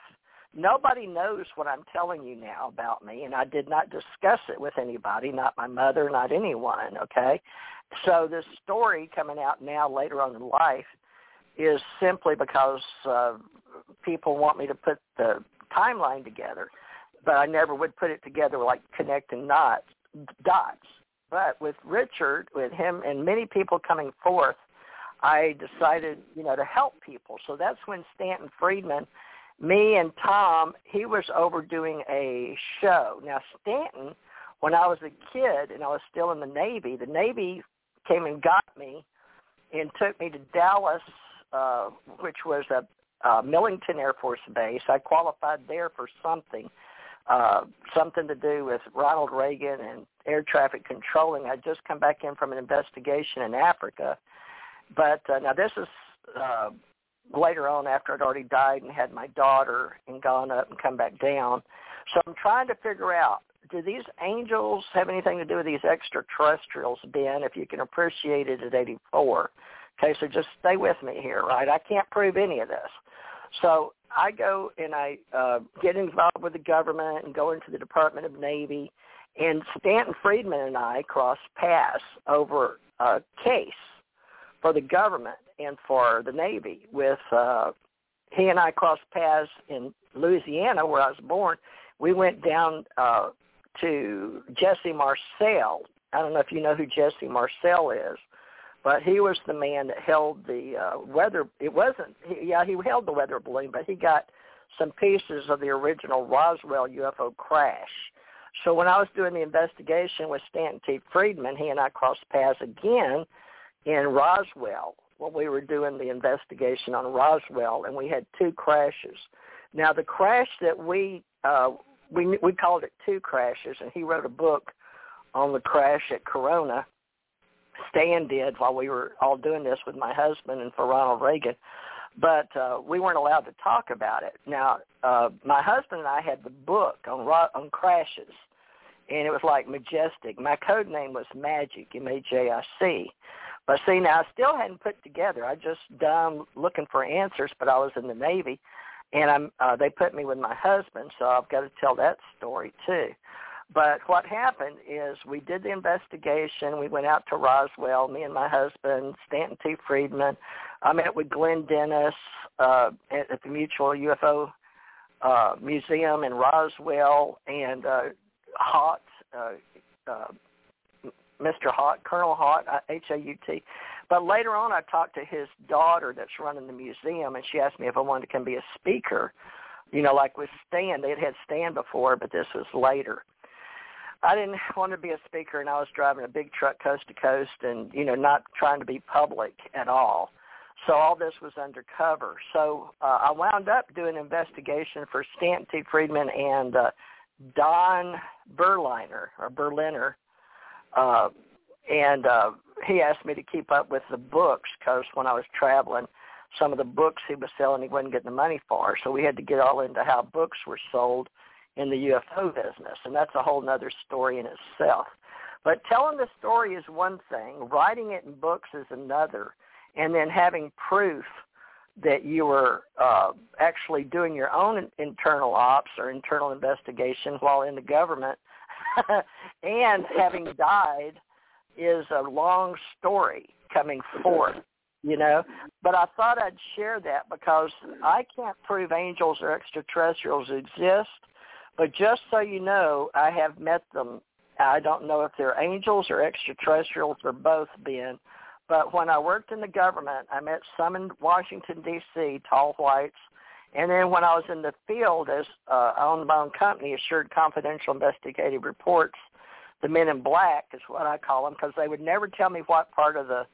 nobody knows what I'm telling you now about me, and I did not discuss it with anybody, not my mother, not anyone, okay? So this story coming out now later on in life is simply because uh, people want me to put the timeline together, but I never would put it together like connecting knots, dots. But with Richard, with him and many people coming forth, I decided, you know, to help people. So that's when Stanton Friedman – me and Tom, he was overdoing a show. Now Stanton, when I was a kid and I was still in the Navy, the Navy came and got me and took me to Dallas, uh, which was a uh, Millington Air Force Base. I qualified there for something, uh, something to do with Ronald Reagan and air traffic controlling. I'd just come back in from an investigation in Africa. But uh, now this is uh, later on after I'd already died and had my daughter and gone up and come back down. So I'm trying to figure out, do these angels have anything to do with these extraterrestrials, Ben, if you can appreciate it at 84? Okay, so just stay with me here, right? I can't prove any of this. So I go and I uh, get involved with the government and go into the Department of Navy, and Stanton Friedman and I cross paths over a case for the government and for the Navy. With uh, he and I crossed paths in Louisiana, where I was born. We went down uh, to Jesse Marcel. I don't know if you know who Jesse Marcel is, but he was the man that held the uh, weather. It wasn't. He, yeah, he held the weather balloon, but he got some pieces of the original Roswell UFO crash. So when I was doing the investigation with Stanton T. Friedman, he and I crossed paths again in Roswell when we were doing the investigation on Roswell, and we had two crashes. Now the crash that we uh, we we called it two crashes, and he wrote a book on the crash at Corona. Stan did while we were all doing this with my husband and for Ronald Reagan but uh, we weren't allowed to talk about it. Now, uh, my husband and I had the book on on crashes, and it was like Majestic. My code name was Majic, M-A-J-I-C. But see, now I still hadn't put together. I just done looking for answers, but I was in the Navy, and I'm uh, they put me with my husband, so I've got to tell that story too. But what happened is we did the investigation. We went out to Roswell, me and my husband, Stanton T. Friedman. I met with Glenn Dennis uh, at, at the Mutual UFO uh, Museum in Roswell and uh, Haut, uh, uh, Mr. Haut, Colonel uh, H-A-U-T. But later on, I talked to his daughter that's running the museum, and she asked me if I wanted to come be a speaker. You know, like with Stan, they had Stan before, but this was later. I didn't want to be a speaker, and I was driving a big truck coast to coast, and you know, not trying to be public at all. So all this was undercover. So uh, I wound up doing investigation for Stanton T. Friedman and uh, Don Berliner or Berliner, uh, and uh, he asked me to keep up with the books because when I was traveling, some of the books he was selling he wasn't getting the money for. So we had to get all into how books were sold in the UFO business, and that's a whole other story in itself. But telling the story is one thing, writing it in books is another, and then having proof that you were uh, actually doing your own internal ops or internal investigation while in the government and having died is a long story coming forth, you know. But I thought I'd share that because I can't prove angels or extraterrestrials exist, but just so you know, I have met them. I don't know if they're angels or extraterrestrials or both, Ben. But when I worked in the government, I met some in Washington, D.C., tall whites. And then when I was in the field as uh, I owned my own company, Assured Confidential Investigative Reports, the men in black is what I call them because they would never tell me what part of the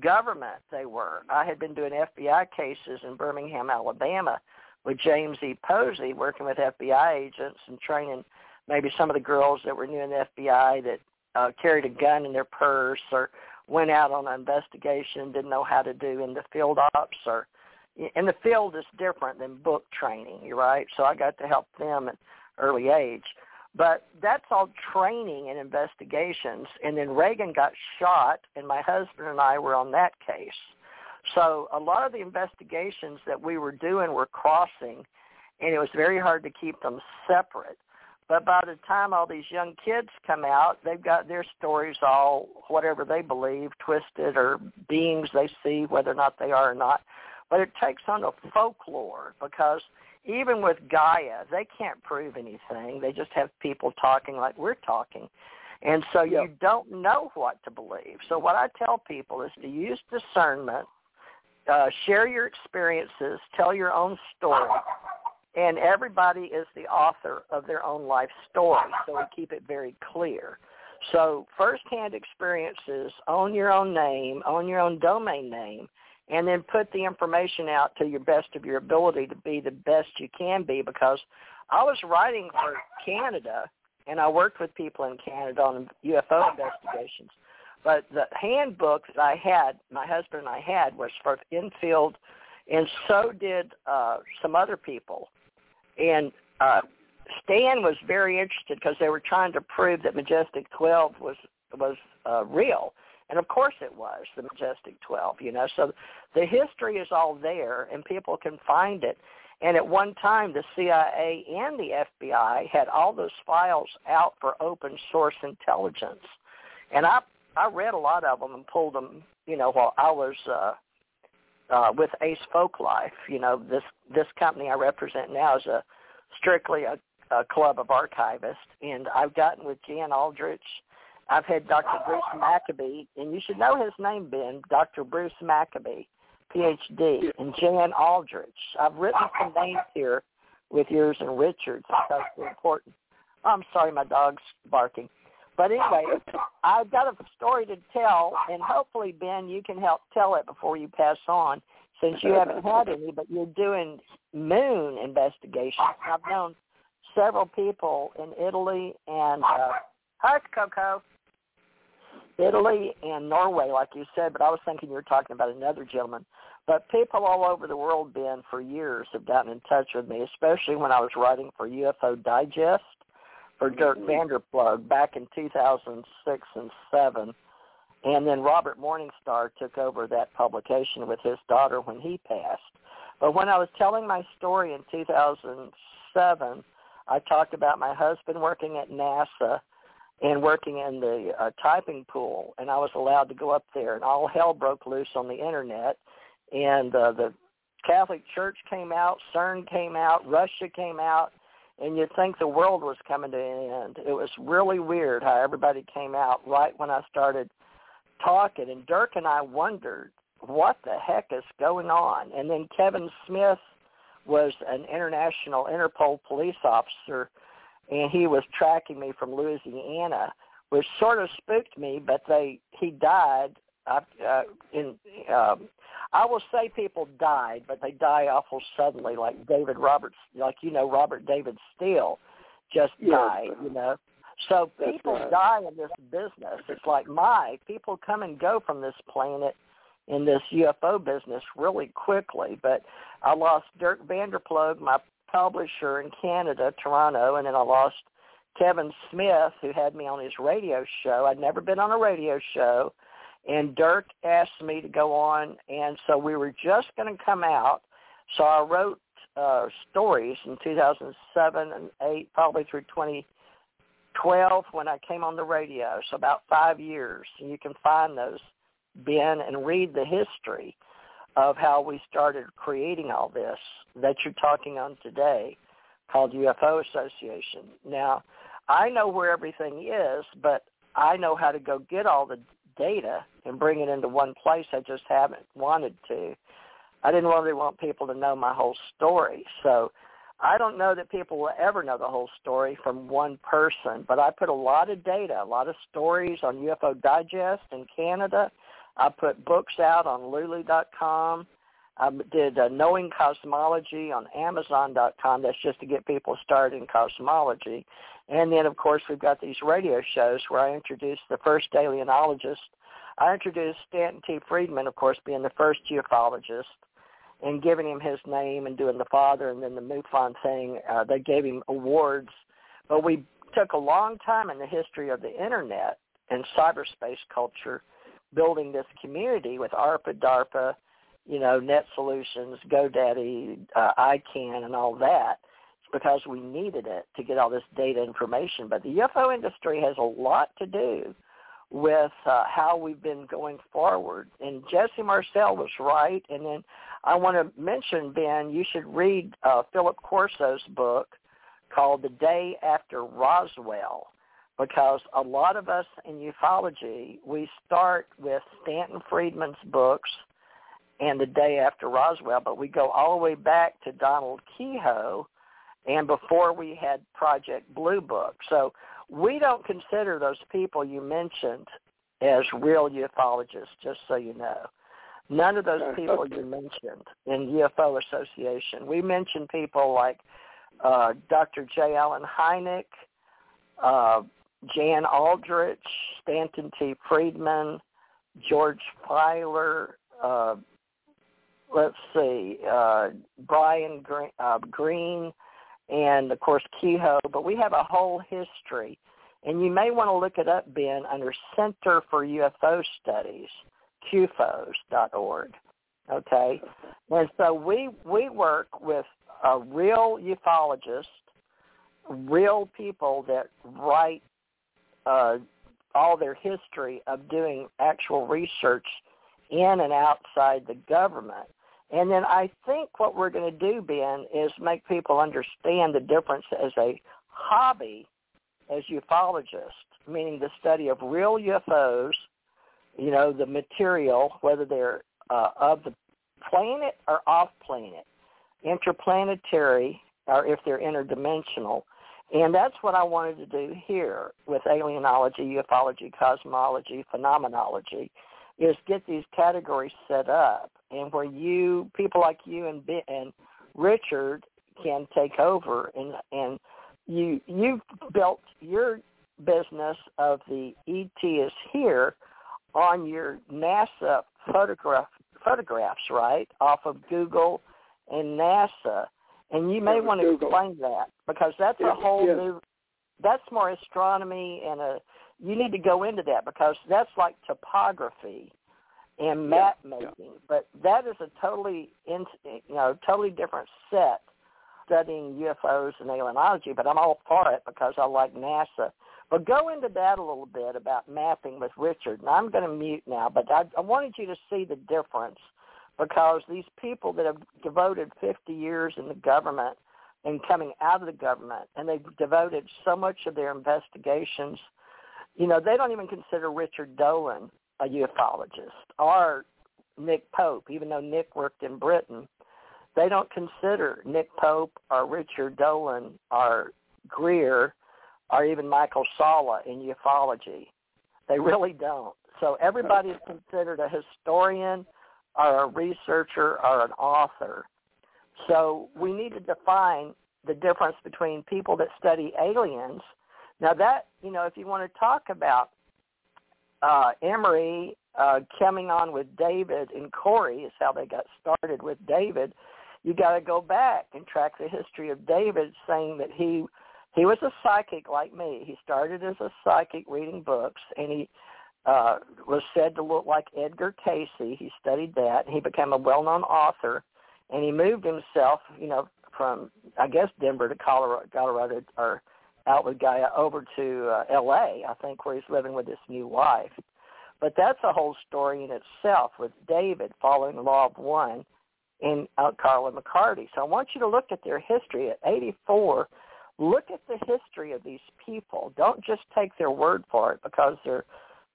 government they were. I had been doing FBI cases in Birmingham, Alabama with James E. Posey working with FBI agents and training maybe some of the girls that were new in the FBI that uh, carried a gun in their purse or went out on an investigation, didn't know how to do in the field ops or in the field is different than book training, you right? So I got to help them at early age. But that's all training and investigations. And then Reagan got shot, and my husband and I were on that case. So a lot of the investigations that we were doing were crossing, and it was very hard to keep them separate. But by the time all these young kids come out, they've got their stories all whatever they believe, twisted or beings they see, whether or not they are or not. But it takes on a folklore because even with Gaia, they can't prove anything. They just have people talking like we're talking. And so yep. you don't know what to believe. So what I tell people is to use discernment uh, share your experiences, tell your own story, and everybody is the author of their own life story, so we keep it very clear. So firsthand experiences, own your own name, own your own domain name, and then put the information out to your best of your ability to be the best you can be because I was writing for Canada and I worked with people in Canada on UFO investigations. But the handbook that I had, my husband and I had, was for infield, and so did uh, some other people. And uh, Stan was very interested because they were trying to prove that Majestic 12 was was uh, real, and of course it was the Majestic 12. You know, so the history is all there, and people can find it. And at one time, the CIA and the FBI had all those files out for open source intelligence. And I I read a lot of them and pulled them, you know, while I was uh, uh, with Ace Folklife. You know, this this company I represent now is a strictly a, a club of archivists, and I've gotten with Jan Aldrich. I've had Dr. Bruce Maccabee, and you should know his name, Ben, Dr. Bruce Maccabee, PhD, and Jan Aldrich. I've written some names here with yours and Richard's because they're important. I'm sorry, my dog's barking. But anyway, I've got a story to tell, and hopefully, Ben, you can help tell it before you pass on, since you haven't had any, but you're doing moon investigations. I've known several people in Italy and uh, hush, Coco. Italy and Norway, like you said, but I was thinking you were talking about another gentleman. But people all over the world, Ben, for years have gotten in touch with me, especially when I was writing for UFO Digest for Dirk mm-hmm. Vander Ploeg back in 2006 and 7. And then Robert Morningstar took over that publication with his daughter when he passed. But when I was telling my story in 2007, I talked about my husband working at NASA and working in the uh, typing pool, and I was allowed to go up there, and all hell broke loose on the internet, and uh, the Catholic Church came out, CERN came out, Russia came out, and you'd think the world was coming to an end. It was really weird how everybody came out right when I started talking, and Dirk and I wondered what the heck is going on. And then Kevin Smith was an international Interpol police officer, and he was tracking me from Louisiana, which sort of spooked me. But they he died. Uh, uh, in um, I will say people died, but they die awful suddenly, like David Roberts, like you know Robert David Steele, just yes. died. You know, so people right. die in this business. It's like my people come and go from this planet in this UFO business really quickly. But I lost Dirk Vander Ploeg, my publisher in Canada, Toronto, and then I lost Kevin Smith, who had me on his radio show. I'd never been on a radio show and Dirk asked me to go on, and so we were just going to come out. So I wrote uh, stories in 2007 and 8, probably through 2012 when I came on the radio. So about five years, and you can find those, Ben, and read the history of how we started creating all this that you're talking on today, called UFO Association. Now, I know where everything is, but I know how to go get all the data and bring it into one place. I just haven't wanted to. I didn't really want people to know my whole story. So I don't know that people will ever know the whole story from one person, but I put a lot of data, a lot of stories on UFO Digest in Canada. I put books out on Lulu.com. I did uh, Knowing Cosmology on Amazon.com. That's just to get people started in cosmology. And then, of course, we've got these radio shows where I introduced the first alienologist. I introduced Stanton T. Friedman, of course, being the first geophologist and giving him his name and doing the father and then the MUFON thing. Uh, they gave him awards. But we took a long time in the history of the Internet and cyberspace culture building this community with ARPA, DARPA, you know, Net Solutions, GoDaddy, uh, ICANN, and all that because we needed it to get all this data information. But the UFO industry has a lot to do with uh, how we've been going forward. And Jesse Marcel was right. And then I want to mention, Ben, you should read uh, Philip Corso's book called The Day After Roswell because a lot of us in ufology, we start with Stanton Friedman's books and The Day After Roswell, but we go all the way back to Donald Keyhoe and before we had Project Blue Book. So we don't consider those people you mentioned as real ufologists, just so you know. None of those people you mentioned in UFO Association. We mentioned people like uh, Dr. J. Allen Hynek, uh, Jan Aldrich, Stanton T. Friedman, George Filer, uh, let's see, uh, Brian Green, uh, Green and of course Keyhoe, but we have a whole history. And you may want to look it up, Ben, under Center for UFO Studies, CUFOS.org. Okay? And so we, we work with a real ufologist, real people that write uh, all their history of doing actual research in and outside the government. And then I think what we're going to do, Ben, is make people understand the difference as a hobby as ufologists, meaning the study of real UFOs, you know, the material, whether they're uh, of the planet or off planet, interplanetary, or if they're interdimensional, And that's what I wanted to do here with alienology, ufology, cosmology, phenomenology, is get these categories set up, and where you, people like you and and Richard, can take over, and and you you've built your business of the ET is here on your NASA photograph photographs, right, off of Google and NASA. And you may want to Google. explain that because that's Yes, a whole yes. new that's more astronomy and a you need to go into that because that's like topography and map yeah. making. But that is a totally in, you know, totally different set studying UFOs and alienology, but I'm all for it because I like NASA. But go into that a little bit about mapping with Richard. And I'm going to mute now, but I, I wanted you to see the difference because these people that have devoted 50 years in the government and coming out of the government, and they've devoted so much of their investigations, you know, they don't even consider Richard Dolan a ufologist or Nick Pope, even though Nick worked in Britain. They don't consider Nick Pope or Richard Dolan or Greer or even Michael Salla in ufology. They really don't. So everybody is considered a historian or a researcher or an author. So we need to define the difference between people that study aliens. Now that, you know, if you want to talk about uh, Emery uh, coming on with David and Corey is how they got started with David. You got to go back and track the history of David, saying that he he was a psychic like me. He started as a psychic reading books, and he uh, was said to look like Edgar Cayce. He studied that. He became a well-known author, and he moved himself, you know, from I guess Denver to Colorado, Colorado or out with Gaia over to uh, L.A. I think where he's living with his new wife. But that's a whole story in itself with David following law of one and uh, Carla McCarty. So I want you to look at their history at 84. Look at the history of these people. Don't just take their word for it because they're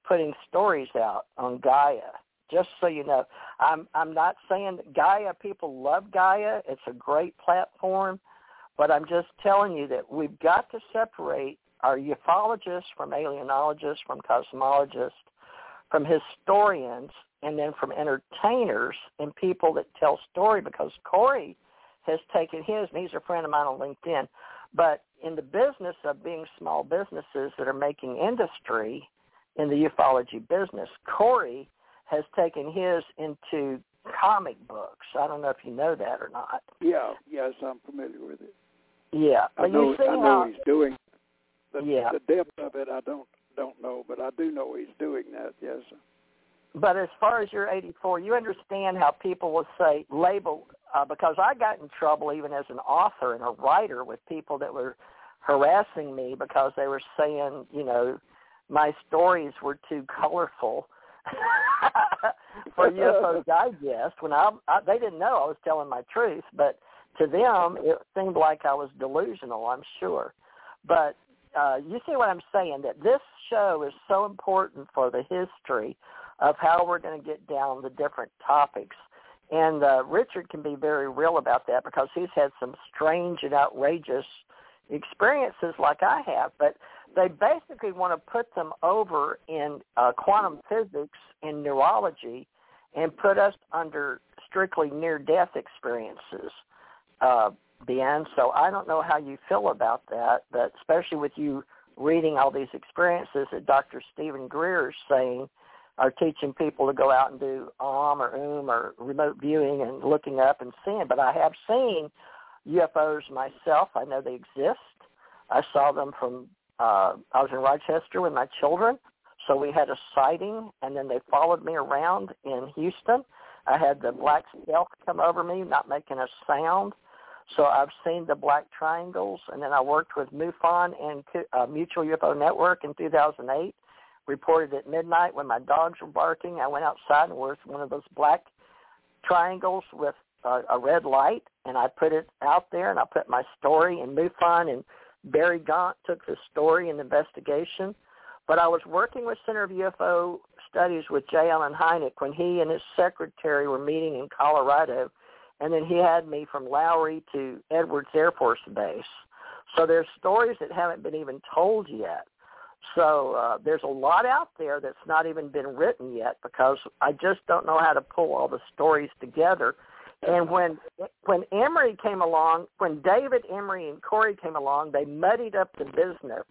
putting stories out on Gaia. Just so you know, I'm I'm not saying that Gaia people love Gaia. It's a great platform, but I'm just telling you that we've got to separate our ufologists from alienologists, from cosmologists, from historians, and then from entertainers and people that tell story because Corey has taken his, and he's a friend of mine on LinkedIn, but in the business of being small businesses that are making industry in the ufology business, Corey has taken his into comic books. I don't know if you know that or not. Yeah, yes, I'm familiar with it. Yeah, I know, I know how he's doing. The, Yeah. the depth of it, I don't don't know, but I do know he's doing that. Yes. But as far as your 84, you understand how people will say label uh, because I got in trouble even as an author and a writer with people that were harassing me because they were saying, you know, my stories were too colorful for UFO Digest. When I, I they didn't know I was telling my truth, but to them it seemed like I was delusional. I'm sure, but uh, you see what I'm saying? That this show is so important for the history of how we're going to get down the different topics. And uh, Richard can be very real about that because he's had some strange and outrageous experiences like I have. But they basically want to put them over in uh, quantum physics and neurology and put us under strictly near-death experiences. Uh, Ben, so I don't know how you feel about that, but especially with you reading all these experiences that Dr. Steven Greer is saying are teaching people to go out and do OM or OOM or remote viewing and looking up and seeing. But I have seen UFOs myself. I know they exist. I saw them from, uh, I was in Rochester with my children. So we had a sighting, and then they followed me around in Houston. I had the black stealth come over me, not making a sound. So I've seen the black triangles, and then I worked with MUFON and uh, Mutual UFO Network in 2008. Reported at midnight when my dogs were barking. I went outside and was one of those black triangles with uh, a red light, and I put it out there, and I put my story in MUFON, and Barry Gaunt took the story and investigation. But I was working with Center of UFO Studies with J. Allen Hynek when he and his secretary were meeting in Colorado, and then he had me from Lowry to Edwards Air Force Base. So there's stories that haven't been even told yet. So uh, there's a lot out there that's not even been written yet because I just don't know how to pull all the stories together. And when when Emery came along, when David Emery and Corey came along, they muddied up the business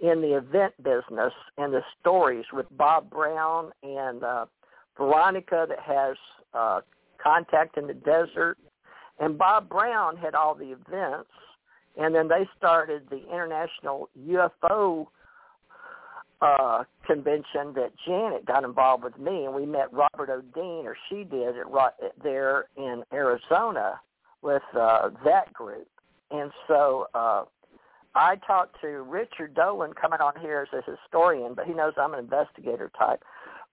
in the event business and the stories with Bob Brown and uh, Veronica that has uh, contact in the desert. And Bob Brown had all the events. And then they started the International UFO uh, convention that Janet got involved with me, and we met Robert O. Dean, or she did, at, there in Arizona with uh, that group. And so uh, I talked to Richard Dolan coming on here as a historian, but he knows I'm an investigator type.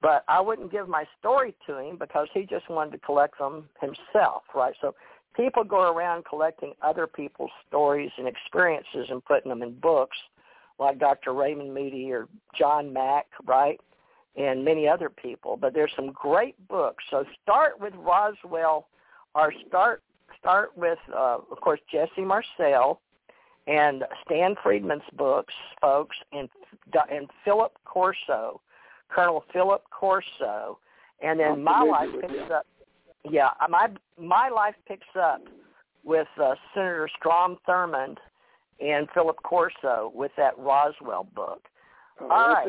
But I wouldn't give my story to him because he just wanted to collect them himself, right? So people go around collecting other people's stories and experiences and putting them in books, like Dr. Raymond Moody or John Mack, right? And many other people. But there's some great books. So start with Roswell, or start start with, uh, of course, Jesse Marcel and Stan Friedman's books, folks, and and Philip Corso, Colonel Philip Corso, and then my life picks up. Yeah, my my life picks up with uh, Senator Strom Thurmond and Philip Corso with that Roswell book. Oh, All right,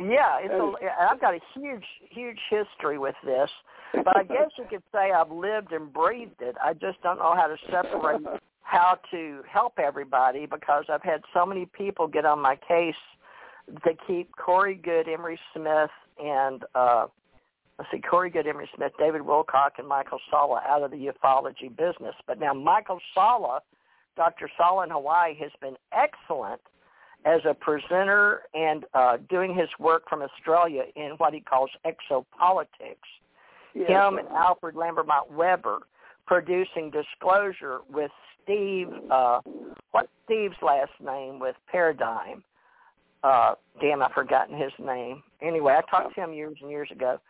yeah, it's a, I've got a huge, huge history with this, but I guess you could say I've lived and breathed it. I just don't know how to separate how to help everybody because I've had so many people get on my case to keep Corey Goode, Emery Smith, and uh, let's see, Corey Goode, Emery Smith, David Wilcock, and Michael Salla out of the ufology business. But now Michael Salla, Dr. Salla in Hawaii, has been excellent as a presenter and uh, doing his work from Australia in what he calls exopolitics. Yes. Him and Alfred Lambremont Webre producing Disclosure with Steve, uh, what's Steve's last name with Paradigm? Uh, damn, I've forgotten his name. Anyway, I talked to him years and years ago.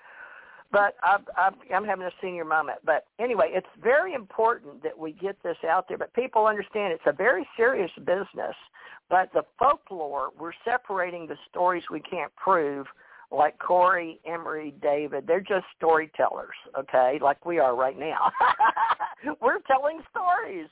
But I've, I've, I'm having a senior moment. But anyway, it's very important that we get this out there. But people understand it's a very serious business. But the folklore, we're separating the stories we can't prove, like Corey, Emery, David. They're just storytellers, okay, like we are right now. we're telling stories.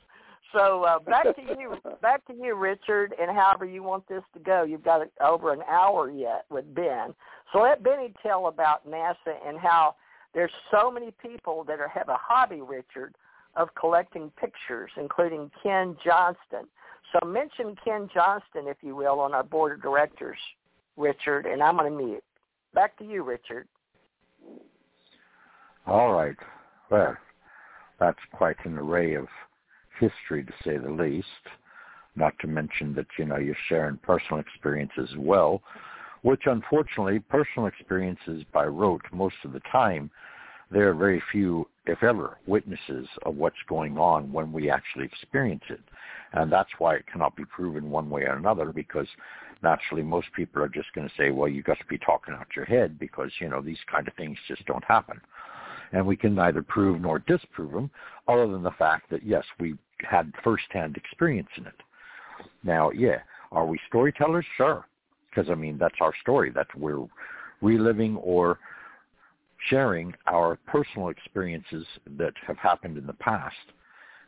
So uh, back to you, back to you, Richard, and however you want this to go. You've got over an hour yet with Ben. So let Benny tell about NASA and how there's so many people that are, have a hobby, Richard, of collecting pictures, including Ken Johnston. So mention Ken Johnston, if you will, on our board of directors, Richard, and I'm going to mute. Back to you, Richard. All right. Well, that's quite an array of history, to say the least. Not to mention that, you know, you're sharing personal experiences as well, which unfortunately, personal experiences by rote most of the time, there are very few, if ever, witnesses of what's going on when we actually experience it. And that's why it cannot be proven one way or another because naturally most people are just going to say, well, you've got to be talking out your head because, you know, these kind of things just don't happen. And we can neither prove nor disprove them other than the fact that, yes, we had firsthand experience in it. Now, yeah, are we storytellers? Sure, because I mean that's our story. That's we're reliving or sharing our personal experiences that have happened in the past.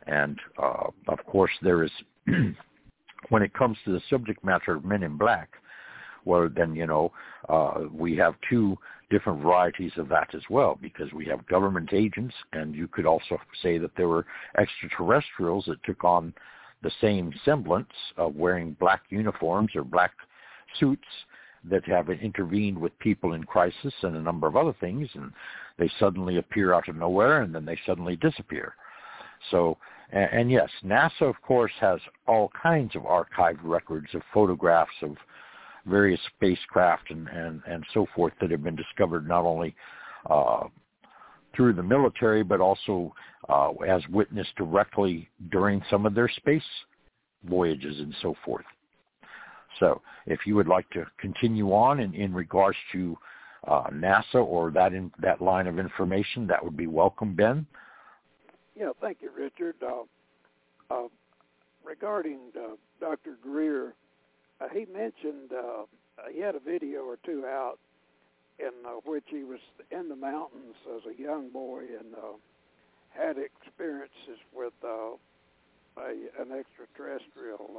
And uh, of course, there is when it comes to the subject matter of Men in Black. Well, then you know uh, we have two different varieties of that as well because we have government agents and you could also say that there were extraterrestrials that took on the same semblance of wearing black uniforms or black suits that have intervened with people in crisis and a number of other things and they suddenly appear out of nowhere and then they suddenly disappear. So, and, and yes, NASA of course has all kinds of archived records of photographs of various spacecraft and, and, and so forth that have been discovered not only uh, through the military but also uh, as witnessed directly during some of their space voyages and so forth. So if you would like to continue on in, in regards to uh, NASA or that in, that line of information, that would be welcome, Ben. Yeah, thank you, Richard. Uh, uh, regarding uh, Dr. Greer, uh, he mentioned uh, he had a video or two out in uh, which he was in the mountains as a young boy and uh, had experiences with uh, a, an extraterrestrial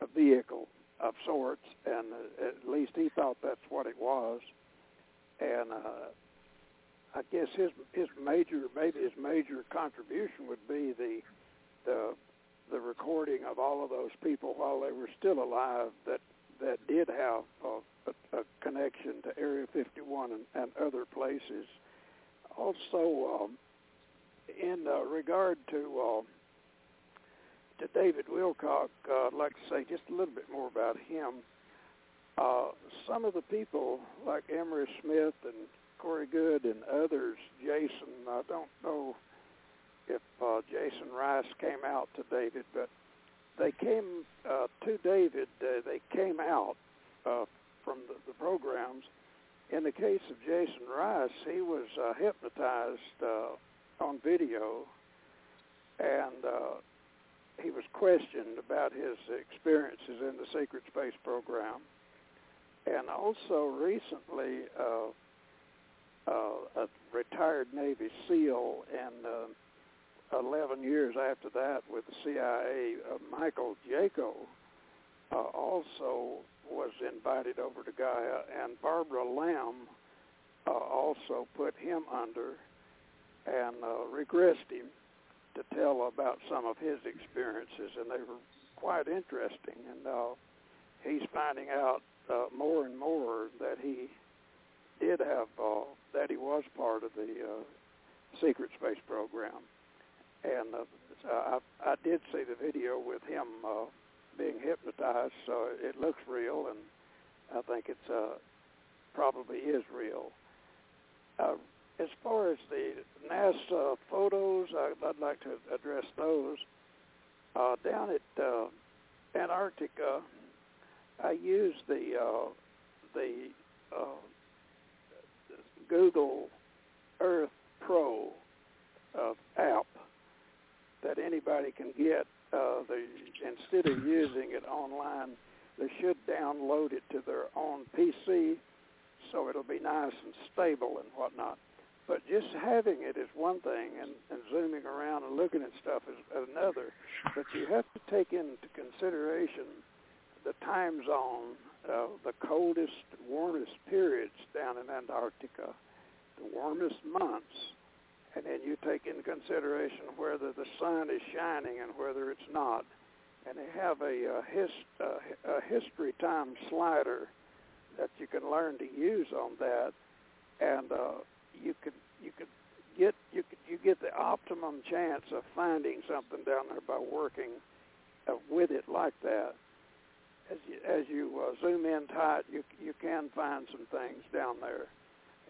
uh, vehicle of sorts, and uh, at least he thought that's what it was. And uh, I guess his his major maybe his major contribution would be the the the recording of all of those people while they were still alive that that did have a, a, a connection to Area 51 and, and other places. Also, um, in uh, regard to uh, to David Wilcock, uh, I'd like to say just a little bit more about him. Uh, some of the people like Emery Smith and Corey Goode and others, Jason, I don't know if uh, Jason Rice came out to David, but they came uh, to David. Uh, they came out uh, from the, the programs. In the case of Jason Rice, he was uh, hypnotized uh, on video, and uh, he was questioned about his experiences in the secret space program. And also recently, uh, uh, a retired Navy SEAL and uh, 11 years after that with the CIA, uh, Michael Jaco uh, also was invited over to Gaia, and Barbara Lamb uh, also put him under and uh, regressed him to tell about some of his experiences, and they were quite interesting. And uh, he's finding out uh, more and more that he did have uh, that he was part of the uh, secret space program, and uh, I, I did see the video with him uh, being hypnotized, so it looks real, and I think it's uh, probably is real. Uh, as far as the NASA photos, I, I'd like to address those. Uh, down at uh, Antarctica, I used the uh, the uh, Google Earth Pro uh, app that anybody can get. Uh, they, instead of using it online, they should download it to their own PC, so it'll be nice and stable and whatnot. But just having it is one thing, and, and zooming around and looking at stuff is another. But you have to take into consideration the time zone, uh, the coldest, warmest periods down in Antarctica, the warmest months, and then you take into consideration whether the sun is shining and whether it's not. And they have a, a, his, uh, a history time slider that you can learn to use on that, and uh, you could you could get you could you get the optimum chance of finding something down there by working uh, with it like that as you, as you uh, zoom in tight, you you can find some things down there.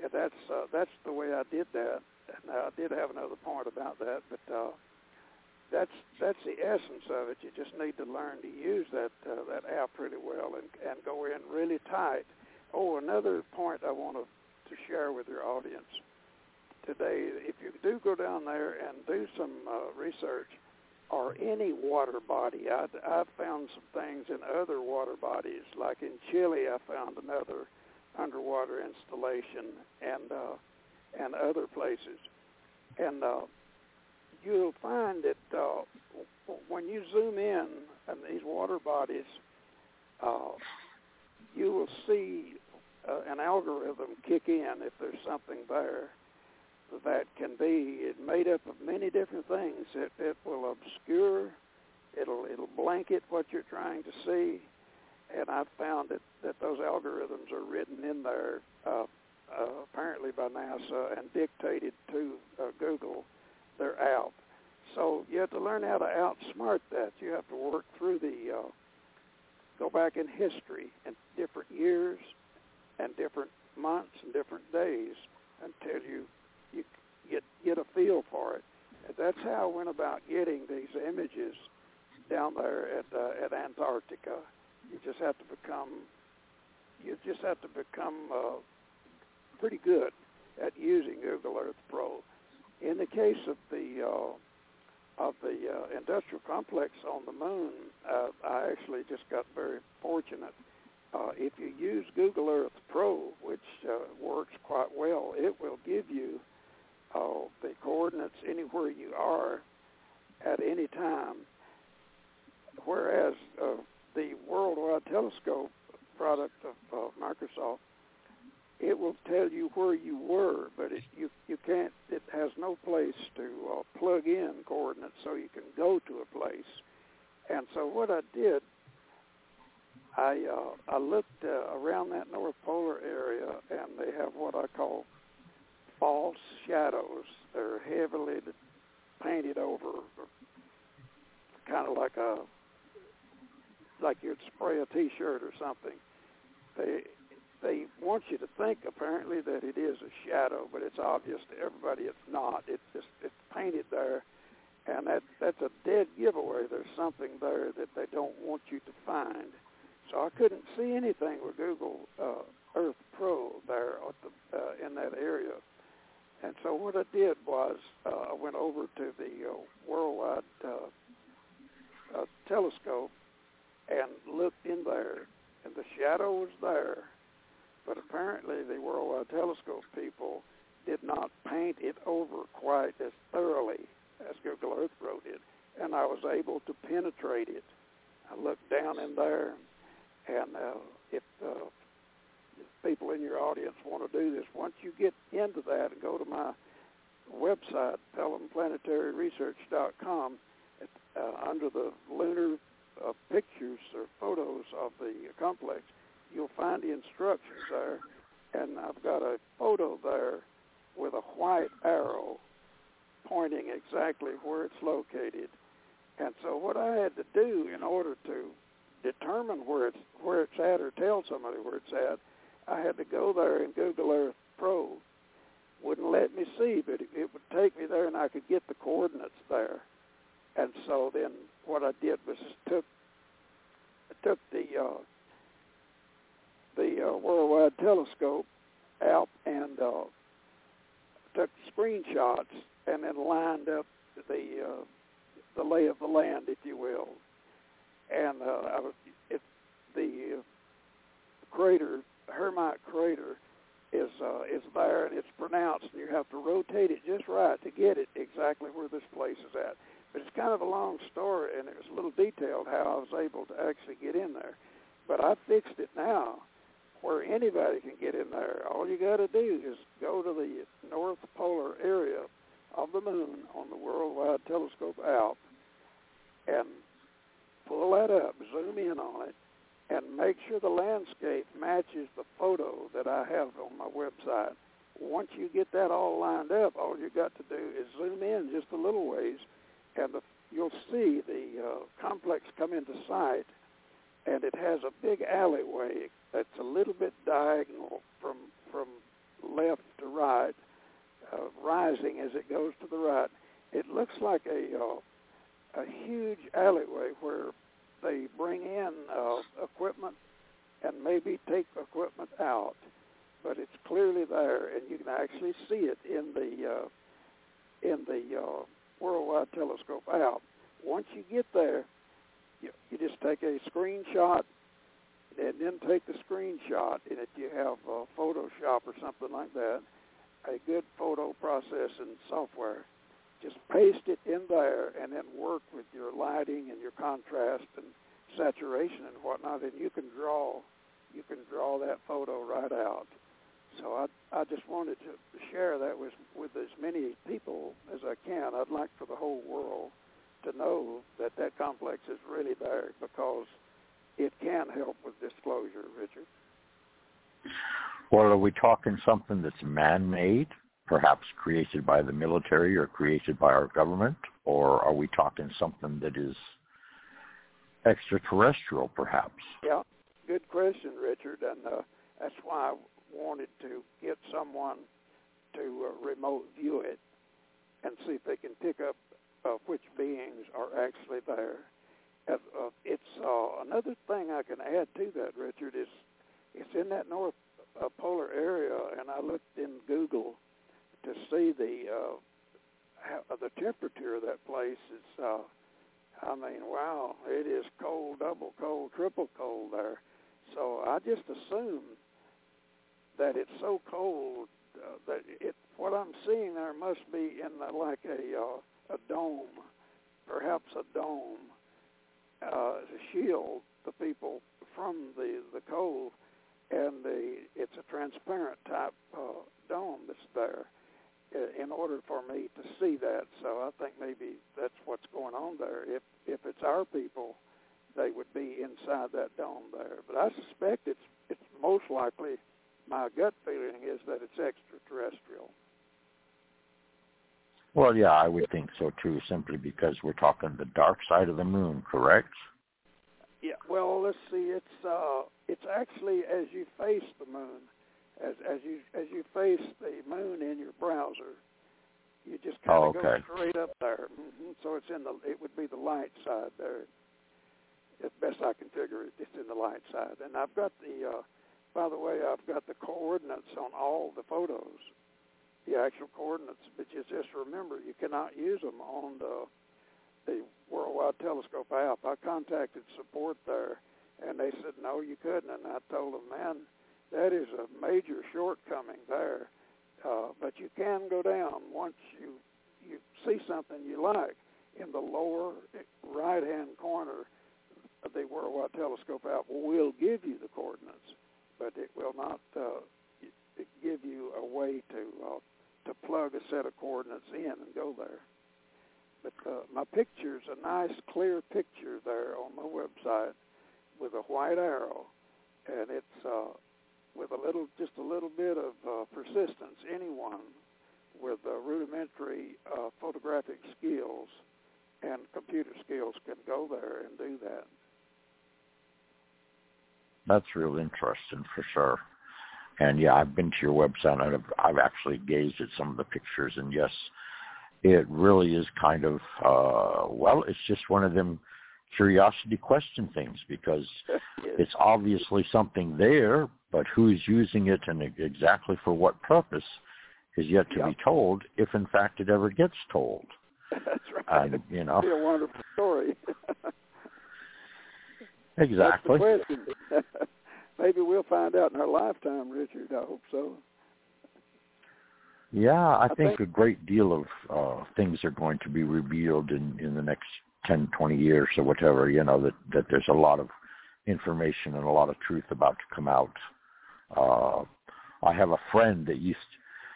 And that's uh, that's the way I did that. And I did have another point about that, but uh, that's that's the essence of it. You just need to learn to use that uh, that app pretty well and and go in really tight. Oh, another point I want to to share with your audience today. If you do go down there and do some uh, research, or any water body. I, I've found some things in other water bodies, like in Chile, I found another underwater installation, and uh, and other places. And uh, you'll find that uh, when you zoom in on these water bodies, uh, you will see uh, an algorithm kick in if there's something there that can be made up of many different things. It, it will obscure, it'll it'll blanket what you're trying to see, and I've found that that those algorithms are written in there uh, uh, apparently by NASA and dictated to uh, Google their app. So you have to learn how to outsmart that. You have to work through the uh, go back in history and different years and different months and different days until you you get get a feel for it. And that's how I went about getting these images down there at uh, at Antarctica. You just have to become you just have to become uh, pretty good at using Google Earth Pro. In the case of the uh, of the uh, industrial complex on the moon, uh, I actually just got very fortunate. Uh, if you use Google Earth Pro, which uh, works quite well, it will give you uh, the coordinates anywhere you are at any time. Whereas uh, the Worldwide Telescope product of uh, Microsoft it will tell you where you were, but it, you you can't. It has no place to uh, plug in coordinates, so you can go to a place. And so what I did, I uh, I looked uh, around that North Polar area, and they have what I call false shadows. They're heavily painted over, kind of like a like you'd spray a T-shirt or something. They they want you to think apparently that it is a shadow, but it's obvious to everybody it's not. It's just it's painted there, and that that's a dead giveaway. There's something there that they don't want you to find. So I couldn't see anything with Google uh, Earth Pro there the, uh, in that area. And so what I did was uh, I went over to the uh, Worldwide uh, uh, Telescope and looked in there, and the shadow was there but apparently the Worldwide Telescope people did not paint it over quite as thoroughly as Google Earth Pro did, and I was able to penetrate it. I looked down in there, and uh, if, uh, people in your audience want to do this, once you get into that and go to my website, PellomPlanetaryResearch.com, uh, under the lunar uh, pictures or photos of the complex, you'll find the instructions there, and I've got a photo there with a white arrow pointing exactly where it's located. And so what I had to do in order to determine where it's where it's at or tell somebody where it's at, I had to go there in Google Earth Pro. Wouldn't let me see, but it, it would take me there and I could get the coordinates there. And so then what I did was took took the uh, the uh, Worldwide Telescope out and uh, took screenshots and then lined up the uh, the lay of the land, if you will. And uh, I was, it, the uh, crater, Hermite crater, is uh, is there and it's pronounced, and you have to rotate it just right to get it exactly where this place is at. But it's kind of a long story, and it was a little detailed how I was able to actually get in there. But I fixed it now where anybody can get in there. All you got to do is go to the north polar area of the moon on the Worldwide Telescope out and pull that up, zoom in on it, and make sure the landscape matches the photo that I have on my website. Once you get that all lined up, all you got to do is zoom in just a little ways, and the, you'll see the uh, complex come into sight, and it has a big alleyway that's a little bit diagonal from from left to right, uh, rising as it goes to the right. It looks like a uh, a huge alleyway where they bring in uh, equipment and maybe take equipment out, but it's clearly there, and you can actually see it in the uh, in the uh, worldwide telescope out. Once you get there, you, you just take a screenshot and then take the screenshot. And if you have uh, Photoshop or something like that, a good photo processing software, just paste it in there and then work with your lighting and your contrast and saturation and whatnot, and you can draw you can draw that photo right out. So I I just wanted to share that with with as many people as I can. I'd like for the whole world to know that that complex is really there because it can help with disclosure, Richard. Well, are we talking something that's man-made, perhaps created by the military or created by our government, or are we talking something that is extraterrestrial, perhaps? Yeah, good question, Richard, and uh, that's why I wanted to get someone to uh, remote view it and see if they can pick up uh, which beings are actually there uh, it's uh, another thing I can add to that, Richard. Is it's in that north uh, polar area, and I looked in Google to see the uh, how, the temperature of that place is. Uh, I mean, wow, it is cold, double cold, triple cold there. So I just assume that it's so cold uh, that it. What I'm seeing there must be in the, like a uh, a dome, perhaps a dome, uh, to shield the people from the the cold, and the it's a transparent type uh, dome that's there in order for me to see that. So I think maybe that's what's going on there. If if it's our people, they would be inside that dome there. But I suspect it's it's most likely. My gut feeling is that it's extraterrestrial. Well, yeah, I would think so too, simply because we're talking the dark side of the moon, correct? Yeah. Well, let's see. It's uh, it's actually as you face the moon as as you as you face the moon in your browser, you just kind of oh, okay. go straight up there. Mm-hmm. So it's in the it would be the light side there. As best I can figure it, it's in the light side. And I've got the uh, by the way, I've got the coordinates on all the photos, the actual coordinates. But you just remember, you cannot use them on the the Worldwide Telescope app. I contacted support there, and they said no, you couldn't. And I told them, man that is a major shortcoming there. Uh, but you can go down once you you see something you like in the lower right hand corner the Worldwide Telescope app will give you the coordinates, but it will not uh, give you a way to uh, to plug a set of coordinates in and go there. But uh, my picture's a nice clear picture there on my website with a white arrow, and it's uh, with a little, just a little bit of uh, persistence, anyone with uh, rudimentary uh, photographic skills and computer skills can go there and do that. That's real interesting for sure. And yeah, I've been to your website and I've, I've actually gazed at some of the pictures, and yes, it really is kind of uh, well, it's just one of them curiosity question things because it's obviously something there, but who's using it and exactly for what purpose is yet to yep. be told, if in fact it ever gets told. That's right. And, you know, It'd be a wonderful story. exactly. That's the question. Maybe we'll find out in our lifetime, Richard. I hope so. Yeah, I, I think, think, a great deal of uh, things are going to be revealed in, in the next 10, 20 years or whatever, you know, that, that there's a lot of information and a lot of truth about to come out. Uh, I have a friend that used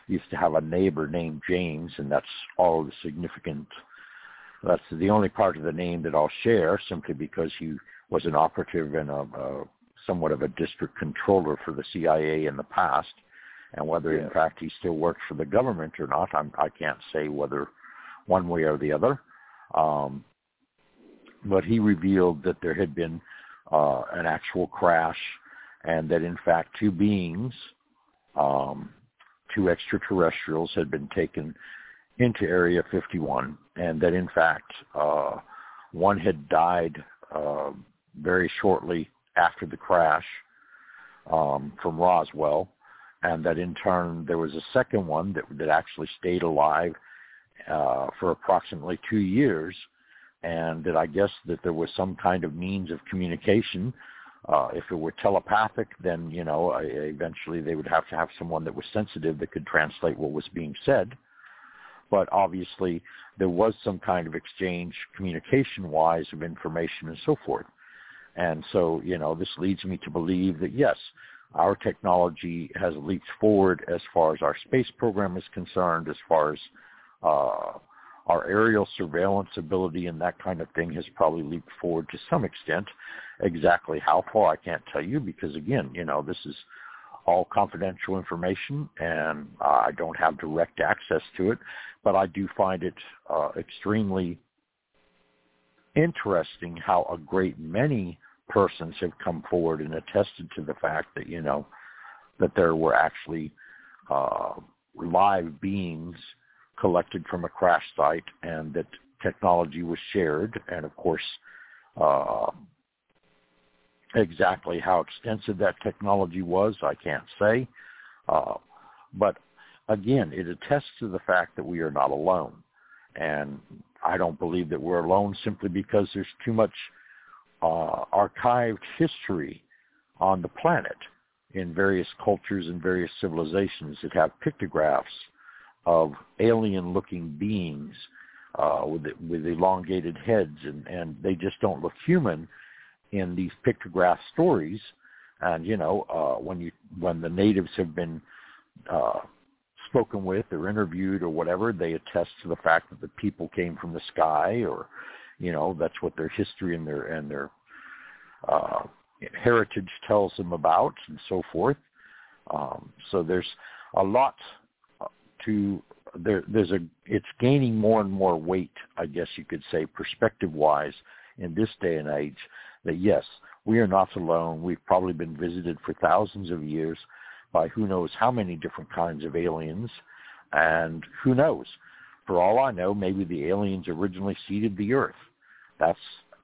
used to have a neighbor named James, and that's all the significant. That's the only part of the name that I'll share, simply because he was an operative and a, a somewhat of a district controller for the CIA in the past, and whether yeah. in fact he still works for the government or not, I'm, I can't say whether one way or the other. Um, but he revealed that there had been uh, an actual crash and that in fact two beings, um, two extraterrestrials had been taken into Area 51 and that in fact uh, one had died uh, very shortly after the crash um, from Roswell and that in turn there was a second one that, that actually stayed alive uh, for approximately two years and that I guess that there was some kind of means of communication. Uh, if it were telepathic, then you know eventually they would have to have someone that was sensitive that could translate what was being said. But obviously, there was some kind of exchange communication-wise of information and so forth. And so, you know, this leads me to believe that yes, our technology has leaped forward as far as our space program is concerned, as far as uh, our aerial surveillance ability and that kind of thing has probably leaped forward to some extent. Exactly how far I can't tell you because again, you know, this is all confidential information and I don't have direct access to it, but I do find it uh, extremely interesting how a great many persons have come forward and attested to the fact that, you know, that there were actually uh, live beings collected from a crash site and that technology was shared. And of course, uh, exactly how extensive that technology was, I can't say. Uh, but again, it attests to the fact that we are not alone. And I don't believe that we're alone simply because there's too much uh, archived history on the planet in various cultures and various civilizations that have pictographs of alien-looking beings uh, with with elongated heads, and and they just don't look human in these pictograph stories. And you know, uh, when you when the natives have been uh, spoken with or interviewed or whatever, they attest to the fact that the people came from the sky, or you know, that's what their history and their and their uh, heritage tells them about, and so forth. Um, so there's a lot to there. There's a it's gaining more and more weight, I guess you could say, perspective-wise, in this day and age. That yes, we are not alone. We've probably been visited for thousands of years by who knows how many different kinds of aliens, and who knows. For all I know, maybe the aliens originally seeded the Earth. That's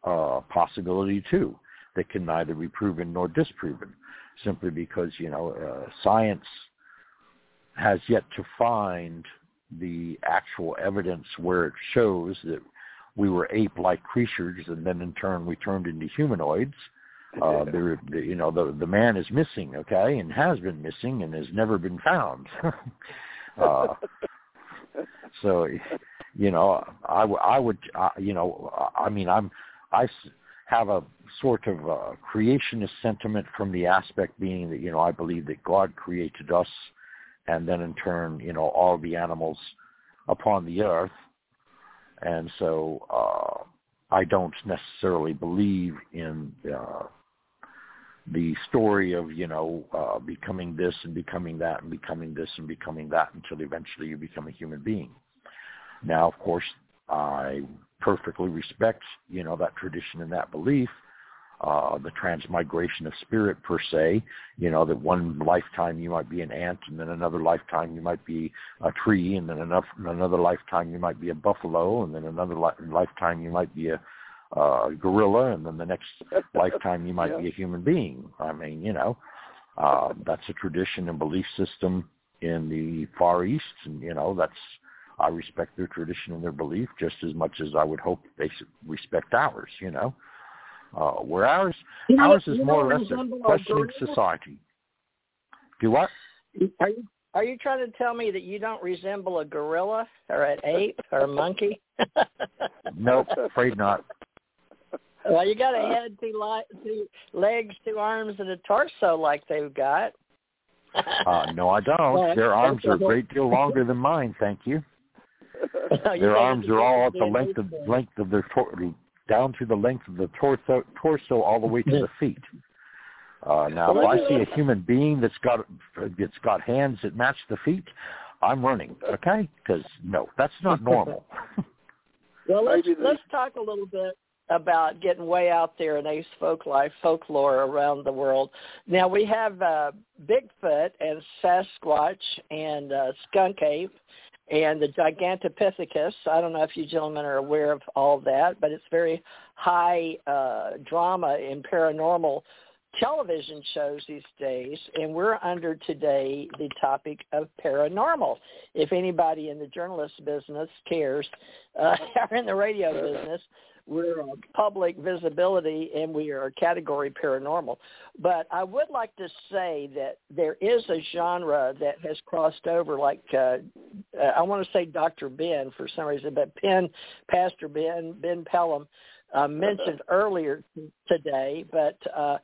a possibility too that can neither be proven nor disproven, simply because you know uh, science has yet to find the actual evidence where it shows that we were ape-like creatures, and then in turn we turned into humanoids. Uh, there, the, you know, the the man is missing, okay, and has been missing and has never been found. uh, so, you know, I, I would, uh, you know, I mean, I'm, I have a sort of a creationist sentiment from the aspect being that, you know, I believe that God created us and then in turn, you know, all the animals upon the earth. And so uh, I don't necessarily believe in uh, the story of, you know, uh, becoming this and becoming that and becoming this and becoming that until eventually you become a human being. Now, of course, I perfectly respect, you know, that tradition and that belief uh, the transmigration of spirit per se. You know that one lifetime you might be an ant, and then another lifetime you might be a tree, and then enough, another lifetime you might be a buffalo, and then another li- lifetime you might be a uh, gorilla, and then the next lifetime you might yeah. be a human being. I mean, you know, uh, that's a tradition and belief system in the Far East, and you know that's I respect their tradition and their belief just as much as I would hope they respect ours. You know, uh, where ours you know, ours is more or less a questioning society. Do what? Are you are you trying to tell me that you don't resemble a gorilla or an ape or a monkey? nope, afraid not. Well, you got a head, two, li- two legs, two arms, and a torso like they've got. uh, no, I don't. Their arms are a great deal longer than mine. Thank you. Their arms are all at the length of length of their tor- down to the length of the torso, torso all the way to the feet. Uh, now, if I see a human being that's got that's got hands that match the feet, I'm running. Okay, because no, that's not normal. well, let's let's talk a little bit about getting way out there in ace folk life folklore around the world. Now we have uh, Bigfoot and Sasquatch and uh, Skunk Ape and the Gigantopithecus. I don't know if you gentlemen are aware of all that, but it's very high uh, drama in paranormal television shows these days, and we're under today the topic of paranormal. If anybody in the journalist business cares, uh, or in the radio business, we're public visibility and we are category paranormal. But I would like to say that there is a genre that has crossed over like uh, uh, I want to say Dr. Ben for some reason, but Ben, Pastor Ben, Ben Pellom uh, mentioned earlier today, but uh,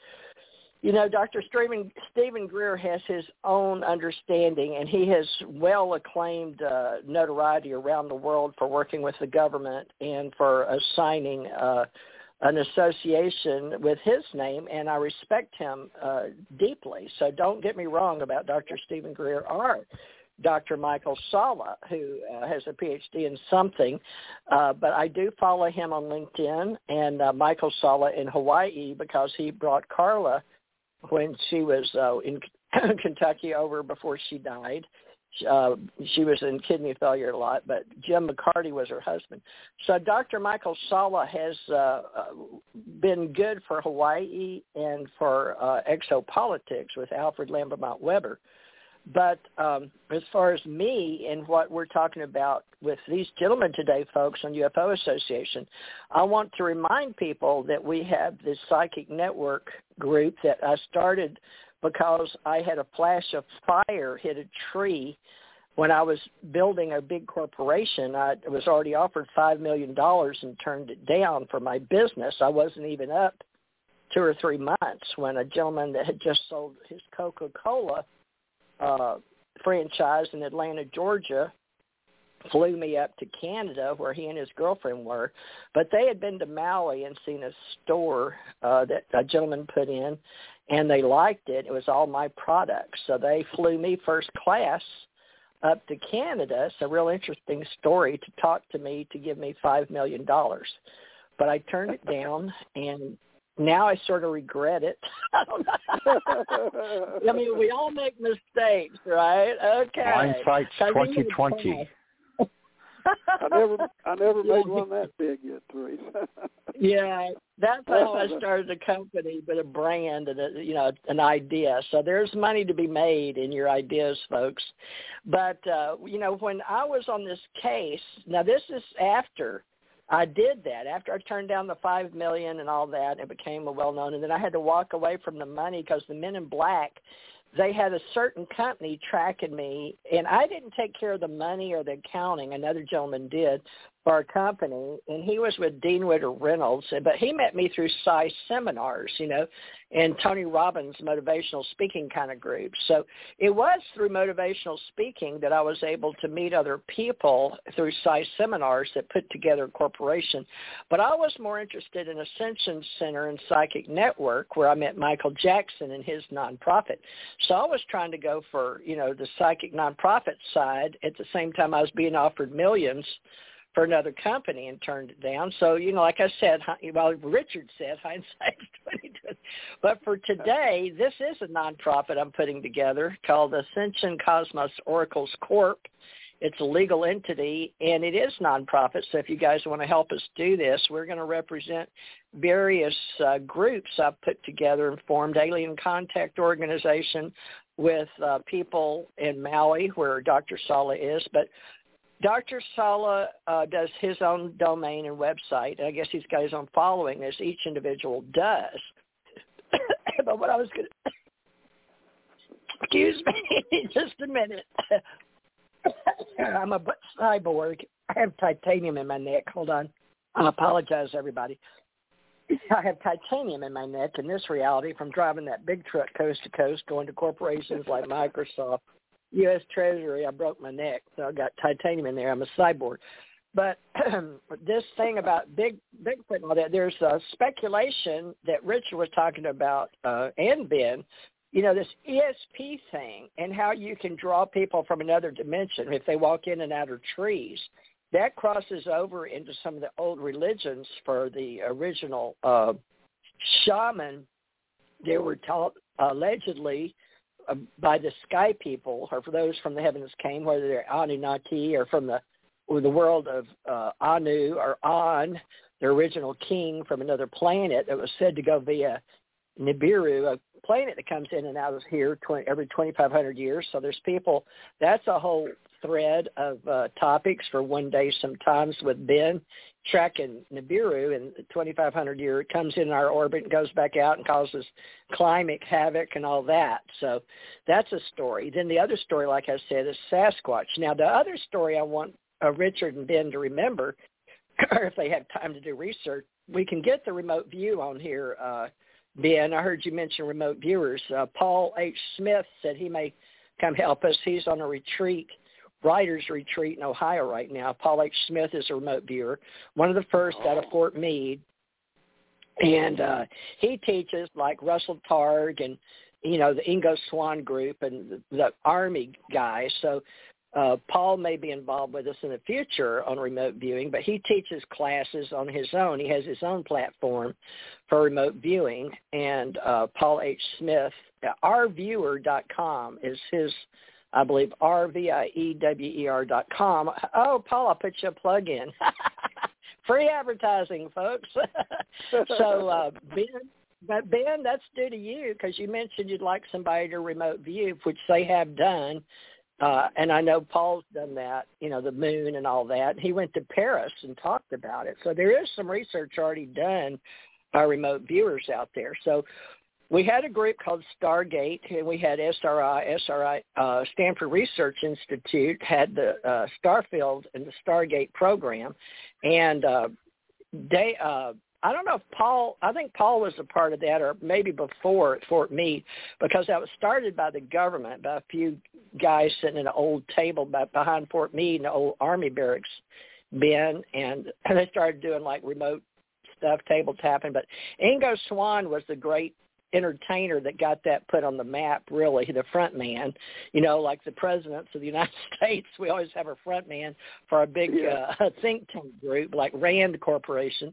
you know, Dr. Steven, Steven Greer has his own understanding, and he has well acclaimed uh, notoriety around the world for working with the government and for assigning uh, an association with his name, and I respect him uh, deeply. So don't get me wrong about Dr. Steven Greer or Dr. Michael Salla, who uh, has a PhD in something, uh, but I do follow him on LinkedIn and uh, Michael Salla in Hawaii because he brought Carla – when she was uh, in Kentucky over before she died. Uh, she was in kidney failure a lot, but Jim McCarty was her husband. So Dr. Michael Salla has uh, uh, been good for Hawaii and for uh, exopolitics with Alfred Lambremont Webre. But um, as far as me and what we're talking about with these gentlemen today, folks, on UFO Association, I want to remind people that we have this psychic network group that I started because I had a flash of fire hit a tree when I was building a big corporation. I was already offered five million dollars and turned it down for my business. I wasn't even up two or three months when a gentleman that had just sold his Coca-Cola uh, franchise in Atlanta, Georgia, flew me up to Canada where he and his girlfriend were. But they had been to Maui and seen a store uh, that a gentleman put in, and they liked it. It was all my products, so they flew me first class up to Canada. It's a real interesting story to talk to me to give me five million dollars. But I turned it down and now I sort of regret it. I don't know. I mean, we all make mistakes, right? Okay. Hindsight's twenty twenty. I never, I never made one that big yet, Theresa. yeah, that's how I started a company, but a brand and a, you know an idea. So there's money to be made in your ideas, folks. But uh, you know, when I was on this case, now this is after I did that after I turned down the five million and all that. It became a well known, and then I had to walk away from the money because the Men in Black, they had a certain company tracking me, and I didn't take care of the money or the accounting. Another gentleman did, our company, and he was with Dean Witter Reynolds, but he met me through PSI seminars, you know, and Tony Robbins motivational speaking kind of groups. So it was through motivational speaking that I was able to meet other people through PSI seminars that put together a corporation. But I was more interested in Ascension Center and Psychic Network, where I met Michael Jackson and his nonprofit. So I was trying to go for, you know, the psychic nonprofit side at the same time I was being offered millions for another company and turned it down. So, you know, like I said, well, Richard said, hindsight's twenty twenty. But for today, this is a nonprofit I'm putting together called Ascension Cosmos Oracles Corp. It's a legal entity and it is nonprofit. So if you guys want to help us do this, we're going to represent various uh, groups I've put together and formed Alien Contact Organization with uh, people in Maui where Dr. Salla is, but Dr. Salla uh, does his own domain and website. And I guess he's got his own following, as each individual does. but what I was going to... Excuse me just a minute. I'm a cyborg. I have titanium in my neck. Hold on. I apologize, everybody. I have titanium in my neck in this reality from driving that big truck coast to coast, going to corporations like Microsoft U.S. Treasury, I broke my neck, so I got titanium in there. I'm a cyborg. But this thing about big Bigfoot and all that, there's a speculation that Richard was talking about uh, and Ben, you know, this ESP thing and how you can draw people from another dimension if they walk in and out of trees. That crosses over into some of the old religions for the original uh, shaman. They were taught allegedly uh, by the sky people, or for those from the heavens came, whether they're Anunnaki or from the or the world of uh, Anu or An, the original king from another planet that was said to go via Nibiru, a planet that comes in and out of here 20, every 2,500 years. So there's people. That's a whole thread of uh, topics for one day sometimes with Ben tracking Nibiru in 2,500 year. It comes in our orbit and goes back out and causes climate havoc and all that. So that's a story. Then the other story, like I said, is Sasquatch. Now the other story I want uh, Richard and Ben to remember, or if they have time to do research, we can get the remote view on here. Uh, Ben, I heard you mention remote viewers. Uh, Paul H. Smith said he may come help us. He's on a retreat writers retreat in Ohio right now. Paul H. Smith is a remote viewer, one of the first out of Fort Meade. And uh, he teaches like Russell Targ and, you know, the Ingo Swann group and the, the Army guys. So uh, Paul may be involved with us in the future on remote viewing, but he teaches classes on his own. He has his own platform for remote viewing. And uh, Paul H. Smith, uh, rviewer.com is his I believe R-V-I-E-W-E-R dot com. Oh, Paul, I'll put you a plug in. Free advertising, folks. so uh, Ben, but Ben, that's due to you because you mentioned you'd like somebody to remote view, which they have done. Uh, and I know Paul's done that, you know, the moon and all that. He went to Paris and talked about it. So there is some research already done by remote viewers out there. So we had a group called Stargate, and we had SRI, SRI, uh, Stanford Research Institute had the uh, Starfield and the Stargate program, and uh, they uh, I don't know if Paul, I think Paul was a part of that or maybe before at Fort Meade because that was started by the government, by a few guys sitting at an old table behind Fort Meade in the old army barracks bin and, they started doing like remote stuff, table tapping. But Ingo Swann was the great entertainer that got that put on the map really the front man you know like the presidents of the united states we always have a front man for a big yeah. uh, think tank group like rand corporation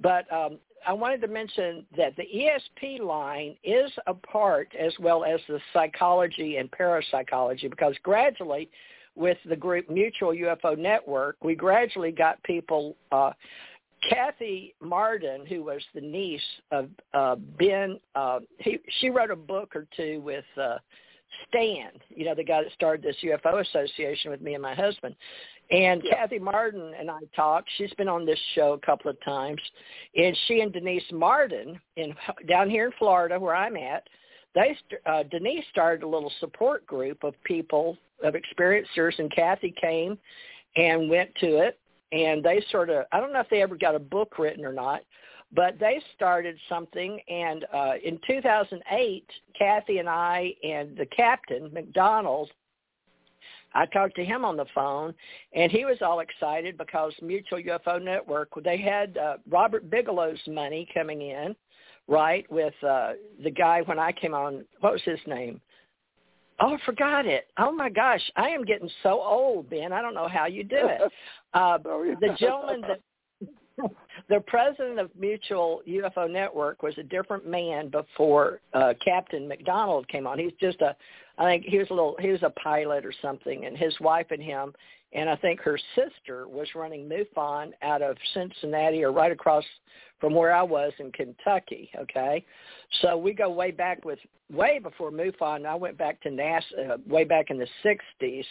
but um I wanted to mention that the ESP line is a part as well as the psychology and parapsychology because gradually with the group Mutual UFO Network, we gradually got people uh, Kathy Marden, who was the niece of uh, Ben, uh, he, she wrote a book or two with uh, Stan, you know, the guy that started this UFO association with me and my husband. And yeah. Kathy Marden and I talked. She's been on this show a couple of times, and she and Denise Marden in down here in Florida, where I'm at, they uh, Denise started a little support group of people of experiencers, and Kathy came and went to it and they sort of I don't know if they ever got a book written or not, but they started something and uh in 2008 Kathy and I and the captain McDonald I talked to him on the phone and he was all excited because Mutual UFO Network they had uh, Robert Bigelow's money coming in right with uh the guy when I came on what was his name Oh, I forgot it. Oh my gosh, I am getting so old, Ben. I don't know how you do it. Uh, oh, the gentleman that the president of Mutual UFO Network was a different man before uh, Captain McDonald came on. He's just a, I think he was a little, he was a pilot or something, and his wife and him, and I think her sister was running MUFON out of Cincinnati or right across from where I was in Kentucky. Okay, so we go way back with way before MUFON. I went back to NASA uh, way back in the '60s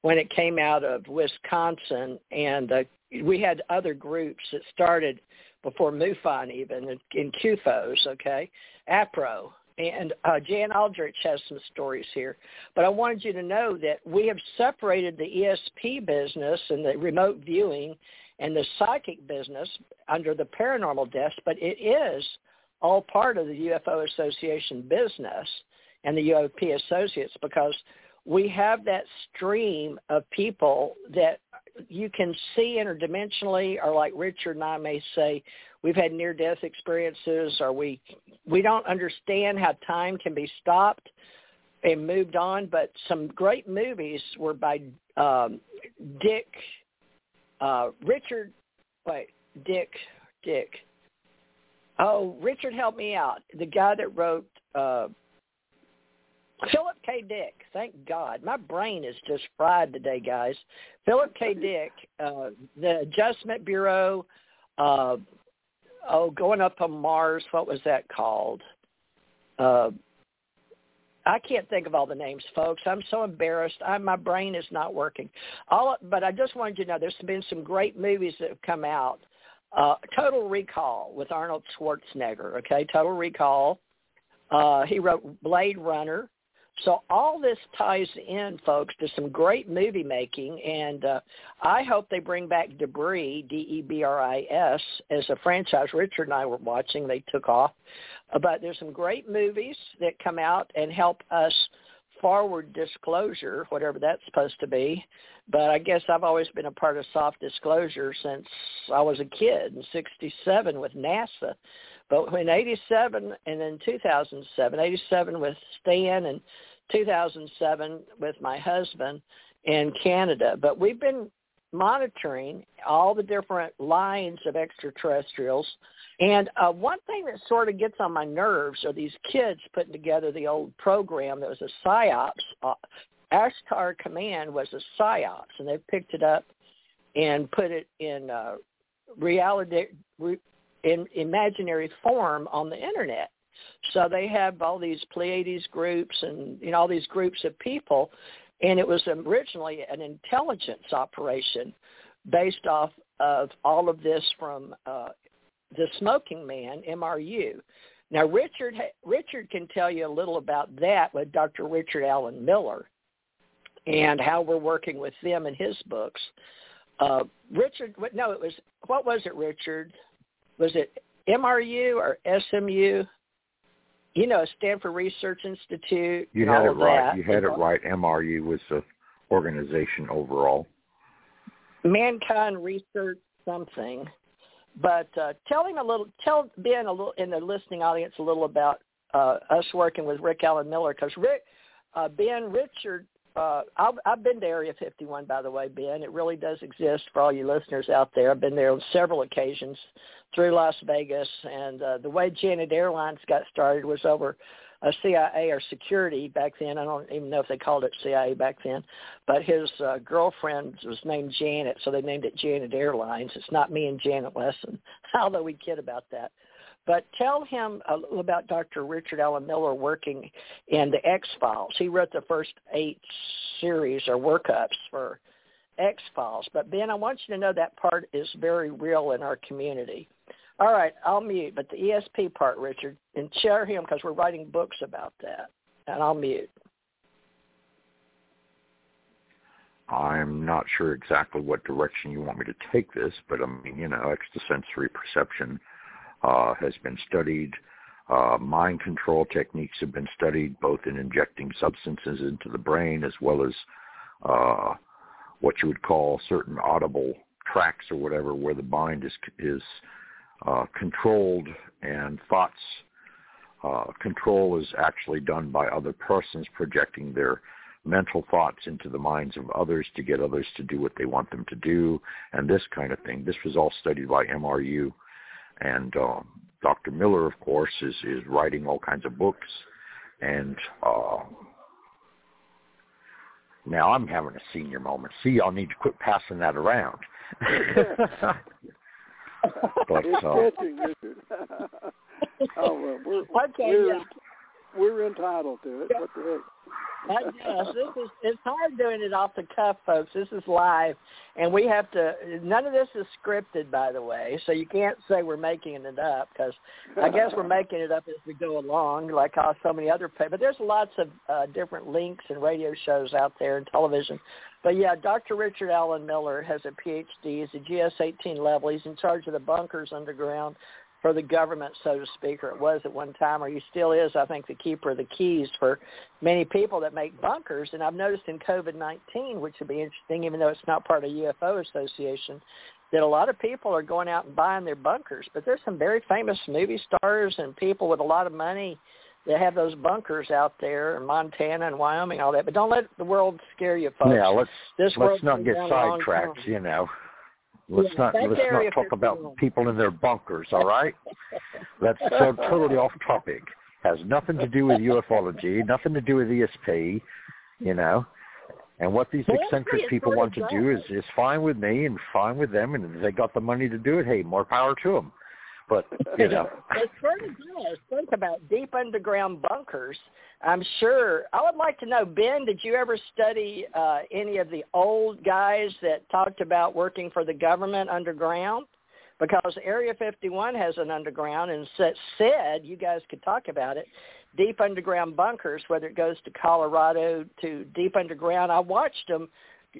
when it came out of Wisconsin, and uh, we had other groups that started before MUFON even in, in CUFOS. Okay, APRO. And uh, Jan Aldrich has some stories here. But I wanted you to know that we have separated the ESP business and the remote viewing and the psychic business under the paranormal desk, but it is all part of the UFO Association business and the UAP associates because we have that stream of people that you can see interdimensionally or like Richard and I may say, we've had near death experiences or we we don't understand how time can be stopped and moved on, but some great movies were by um, Dick uh, Richard, wait, Dick, Dick. Oh, Richard, help me out. The guy that wrote uh, Philip K. Dick. Thank God, my brain is just fried today, guys. Philip K. Dick, uh, the Adjustment Bureau. Uh, oh, going up on Mars. What was that called? Uh, I can't think of all the names, folks. I'm so embarrassed. I, my brain is not working. All, but I just wanted you to know there's been some great movies that have come out. Uh, Total Recall with Arnold Schwarzenegger. Okay, Total Recall. Uh, he wrote Blade Runner. So all this ties in, folks, to some great movie making, and uh, I hope they bring back Debris, D-E-B-R-I-S, as a franchise. Richard and I were watching; they took off. But there's some great movies that come out and help us forward disclosure, whatever that's supposed to be. But I guess I've always been a part of soft disclosure since I was a kid in '67 with NASA. But in 87 and then 2007, 87 with Stan and 2007 with my husband in Canada. But we've been monitoring all the different lines of extraterrestrials. And uh, one thing that sort of gets on my nerves are these kids putting together the old program that was a PSYOPs. Uh, Ashtar Command was a PSYOPs, and they picked it up and put it in uh, reality, in imaginary form on the internet. So they have all these Pleiades groups and you know all these groups of people, and it was originally an intelligence operation based off of all of this from uh, the Smoking Man, MRU. Now Richard Richard can tell you a little about that with Dr. Richard Alan Miller and how we're working with them in his books. Uh, Richard, no, it was what was it, Richard? Was it MRU or SMU? You know, Stanford Research Institute. You had it right. That. You had it right. MRU was the organization overall. Mankind Research something. But uh, tell him a little, tell Ben a little in the listening audience a little about uh, us working with Rick Alan Miller because Rick, uh, Ben, Richard uh, I've, been to Area 51, by the way, Ben. It really does exist for all you listeners out there. I've been there on several occasions through Las Vegas, and uh, the way Janet Airlines got started was over a CIA or security back then. I don't even know if they called it CIA back then, but his uh, girlfriend was named Janet, so they named it Janet Airlines. It's not me and Janet Lessin, although we kid about that. But tell him a little about Dr. Richard Alan Miller working in the X-Files. He wrote the first eight series or workups for X-Files. But Ben, I want you to know that part is very real in our community. All right, I'll mute. But the ESP part, Richard, and share him because we're writing books about that. And I'll mute. I'm not sure exactly what direction you want me to take this, but I mean, you know, extrasensory perception uh, has been studied. Uh, mind control techniques have been studied both in injecting substances into the brain as well as uh, what you would call certain audible tracks or whatever where the mind is is uh, controlled and thoughts uh, control is actually done by other persons projecting their mental thoughts into the minds of others to get others to do what they want them to do and this kind of thing. This was all studied by MRU and uh, Dr. Miller, of course, is is writing all kinds of books, and uh, now I'm having a senior moment. See, y'all need to quit passing that around. but uh, oh, well, we're, okay, we're, yeah. We're entitled to it. What the heck? yes, this is it's hard doing it off the cuff, folks. This is live, and we have to. None of this is scripted, by the way, so you can't say we're making it up because I guess we're making it up as we go along, like how so many other. But there's lots of uh, different links and radio shows out there and television. But yeah, Dr. Richard Alan Miller has a PhD. He's a GS-18 level. He's in charge of the bunkers underground for the government, so to speak, or it was at one time, or he still is, I think, the keeper of the keys for many people that make bunkers. And I've noticed in COVID-19, which would be interesting, even though it's not part of UFO Association, that a lot of people are going out and buying their bunkers. But there's some very famous movie stars and people with a lot of money that have those bunkers out there in Montana and Wyoming, all that. But don't let the world scare you, folks. Yeah, let's this let's not get sidetracked. You know. Let's not let's not talk about people in their bunkers, all right? That's so totally off topic. Has nothing to do with ufology, nothing to do with ESP, you know. And what these eccentric people want to do is is fine with me and fine with them, and if they got the money to do it, hey, more power to them. But you know, as far as does, think about deep underground bunkers. I'm sure. I would like to know, Ben. Did you ever study uh, any of the old guys that talked about working for the government underground? Because Area 51 has an underground, and said you guys could talk about it. Deep underground bunkers, whether it goes to Colorado to deep underground. I watched them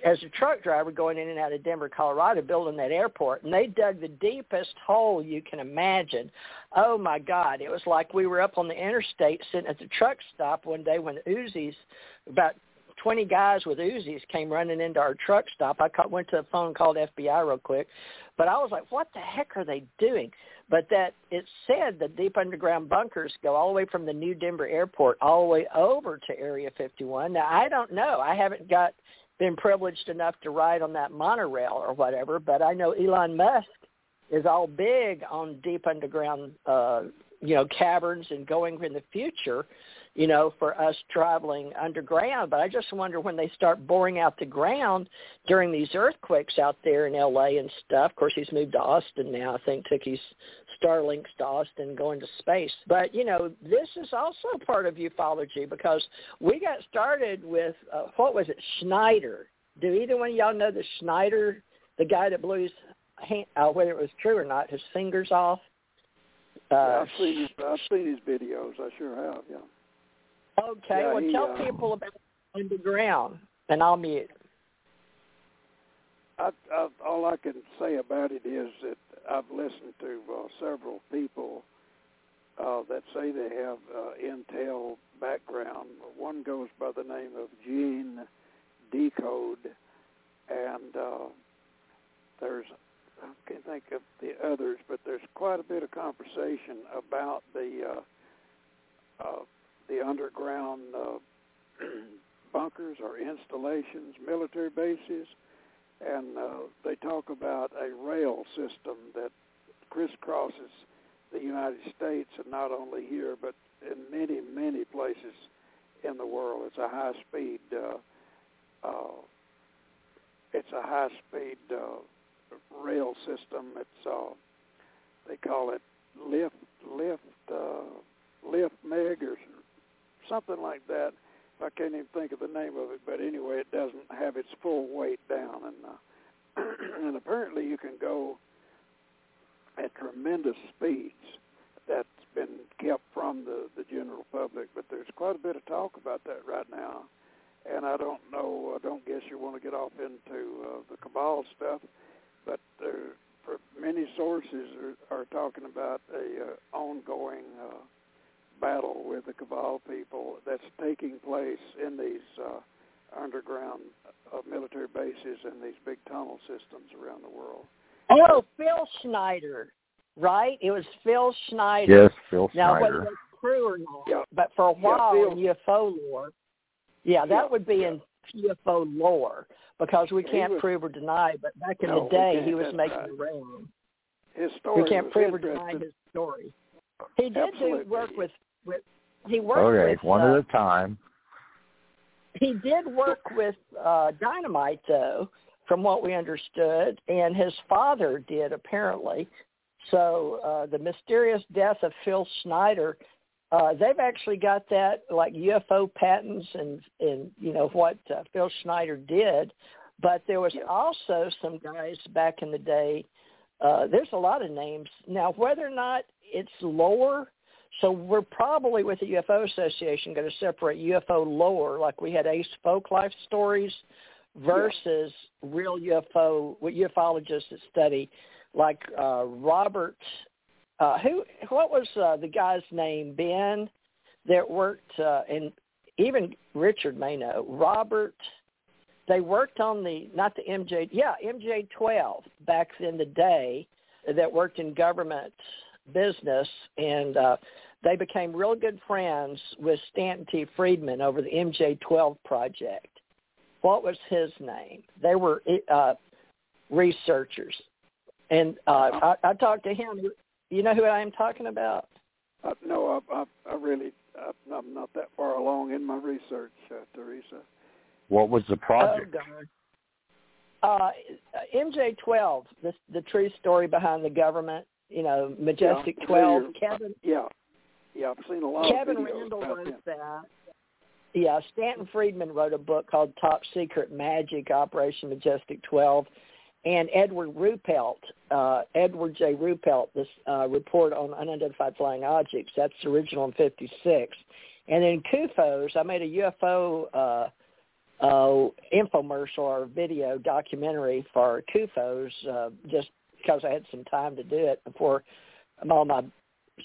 as a truck driver going in and out of Denver, Colorado, building that airport, and they dug the deepest hole you can imagine. Oh my God! It was like we were up on the interstate sitting at the truck stop one day when Uzis, about 20 guys with Uzis came running into our truck stop. I caught, went to the phone, called FBI real quick, but I was like, what the heck are they doing? But that it said the deep underground bunkers go all the way from the New Denver airport all the way over to Area 51. Now I don't know. I haven't got been privileged enough to ride on that monorail or whatever, but I know Elon Musk is all big on deep underground, uh, you know, caverns and going in the future. you know, for us traveling underground. But I just wonder when they start boring out the ground during these earthquakes out there in LA and stuff. Of course, he's moved to Austin now. I think took his Starlinks to Austin, going to space. But you know, this is also part of ufology because we got started with uh, what was it, Schneider? Do either one of y'all know the Schneider, the guy that blew his hand, uh, whether it was true or not, his fingers off? Uh, yeah, I've seen his, I've seen his videos. I sure have. Yeah. Okay, yeah, well, he, tell uh, people about underground, and I'll mute. I, I, all I can say about it is that I've listened to uh, several people uh, that say they have uh, intel background. One goes by the name of Gene Decode, and uh, there's I can't think of the others, but there's quite a bit of conversation about the uh, uh, the underground uh, bunkers or installations, military bases, and uh, they talk about a rail system that crisscrosses the United States, and not only here, but in many, many places in the world. It's a high-speed. Uh, uh, it's a high-speed uh, rail system. It's uh, they call it lift lift uh, lift meg or something like that. I can't even think of the name of it, but anyway, it doesn't have its full weight down, and uh, and apparently you can go at tremendous speeds. That's been kept from the the general public, but there's quite a bit of talk about that right now, and I don't know. I don't guess you want to get off into uh, the cabal stuff, but there, for many sources are, are talking about a uh, ongoing. Uh, battle with the cabal people that's taking place in these uh, underground uh, military bases and these big tunnel systems around the world. Oh, Phil Schneider, right? It was Phil Schneider. Yes, Phil now, Schneider. whether it's true or not, Yeah. but for a while Phil- in UFO lore, yeah, that Yeah, would be yeah. in UFO lore because we can't was- prove or deny. But back in No, the day, he was making right. the round. His story We can't prove or deny his story. He did Absolutely. do work with with. He worked Okay, with. one uh, at a time. He did work with uh, dynamite, though, from what we understood, and his father did apparently. So uh, the mysterious death of Phil Schneider, uh, they've actually got that like UFO patents and and you know what uh, Phil Schneider did. But there was also some guys back in the day. Uh, there's a lot of names now. Whether or not it's lore so we're probably with the UFO Association going to separate UFO lore, like we had Ace Folk Life stories, versus real UFO what ufologists that study, like uh, Robert. Uh, who? What was uh, the guy's name? Ben, that worked, uh, and even Richard may know. Robert. They worked on the not the MJ, yeah MJ twelve back in the day, that worked in government business and. uh they became real good friends with Stanton T. Friedman over the MJ12 project. What was his name? They were uh, researchers, and uh, I, I talked to him. You know who I am talking about? Uh, no, I, I, I really, I, I'm not that far along in my research, uh, Theresa. What was the project? Oh, God. Uh, MJ12, the the true story behind the government. You know, Majestic Yeah, 12. familiar. Kevin Yeah, yeah, I've seen a lot Kevin of Randle wrote him. that. Yeah, Stanton Friedman wrote a book called Top Secret Majic Operation Majestic 12. And Edward Ruppelt, uh, Edward J. Ruppelt, this uh, report on unidentified flying objects, that's the original in 56. And then CUFOS, I made a UFO uh, uh, infomercial or video documentary for CUFOS uh, just because I had some time to do it before all my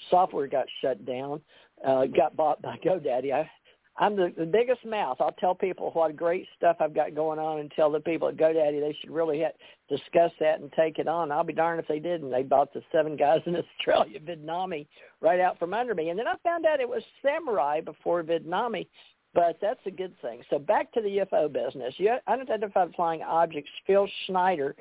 software got shut down, uh, got bought by GoDaddy. I, I'm the, the biggest mouth. I'll tell people what great stuff I've got going on and tell the people at GoDaddy they should really ha- discuss that and take it on. I'll be darned if they didn't. They bought the seven guys in Australia, Vidnami, right out from under me. And then I found out it was Samurai before Vidnami, but that's a good thing. So back to the UFO business. Unidentified flying objects, Phil Schneider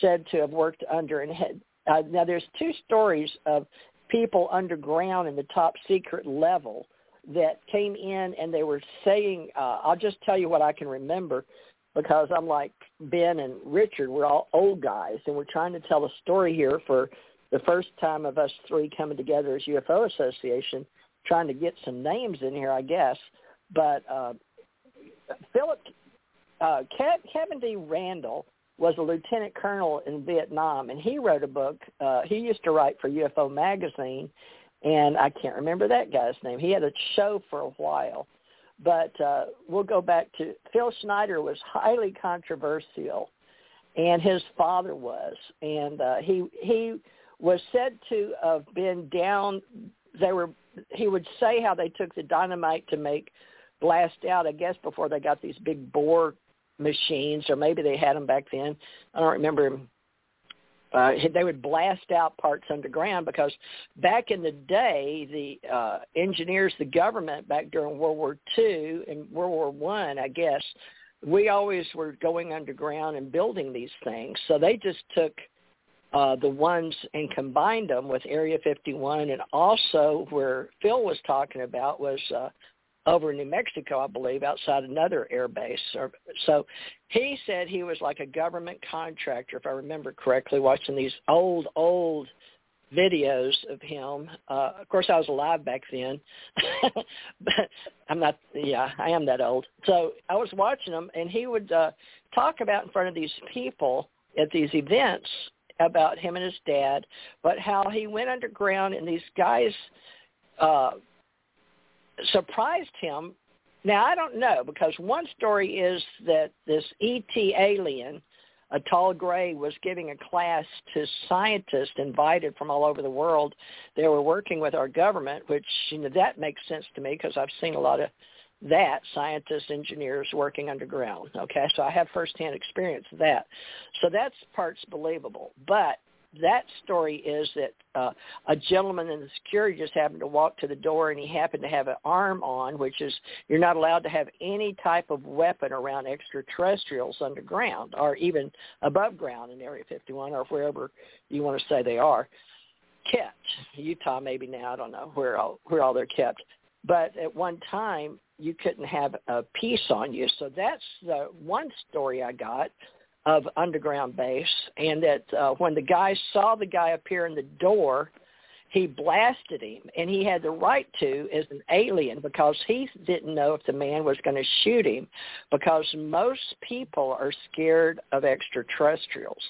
said to have worked under and had, uh, now there's two stories of people underground in the top secret level that came in and they were saying, uh, I'll just tell you what I can remember because I'm like Ben and Richard, we're all old guys and we're trying to tell a story here for the first time of us three coming together as UFO Association, trying to get some names in here, I guess. But uh, Philip uh, Kevin D. Randle was a lieutenant colonel in Vietnam, and he wrote a book. Uh, he used to write for UFO magazine, and I can't remember that guy's name. He had a show for a while, but uh, we'll go back to Phil Schneider was highly controversial, and his father was, and uh, he he was said to have been down. They were. He would say how they took the dynamite to make blast out. I guess before they got these big bore machines, or maybe they had them back then. I don't remember. Uh, they would blast out parts underground because back in the day, the uh, engineers, the government back during World War II and World War One, I, I guess, we always were going underground and building these things. So they just took uh, the ones and combined them with Area 51, and also where Phil was talking about was uh, over in New Mexico, I believe, outside another air base. So he said he was like a government contractor, if I remember correctly, watching these old, old videos of him. Uh, of course, I was alive back then, but I'm not. Yeah, I am that old. So I was watching him, and he would uh, talk about in front of these people at these events about him and his dad, but how he went underground and these guys. Uh, surprised him. Now I don't know because one story is that this ET alien, a tall gray, was giving a class to scientists invited from all over the world. They were working with our government, which you know that makes sense to me because I've seen a lot of that scientists, engineers working underground. Okay, so I have firsthand experience of that. So that's part's believable. But that story is that uh, a gentleman in the security just happened to walk to the door and he happened to have an arm on, which is you're not allowed to have any type of weapon around extraterrestrials underground or even above ground in Area 51 or wherever you want to say they are kept. Utah maybe now, I don't know where all, where all they're kept. But at one time, you couldn't have a piece on you. So that's the one story I got of underground base, and that uh, when the guy saw the guy appear in the door, he blasted him, and he had the right to as an alien because he didn't know if the man was going to shoot him because most people are scared of extraterrestrials.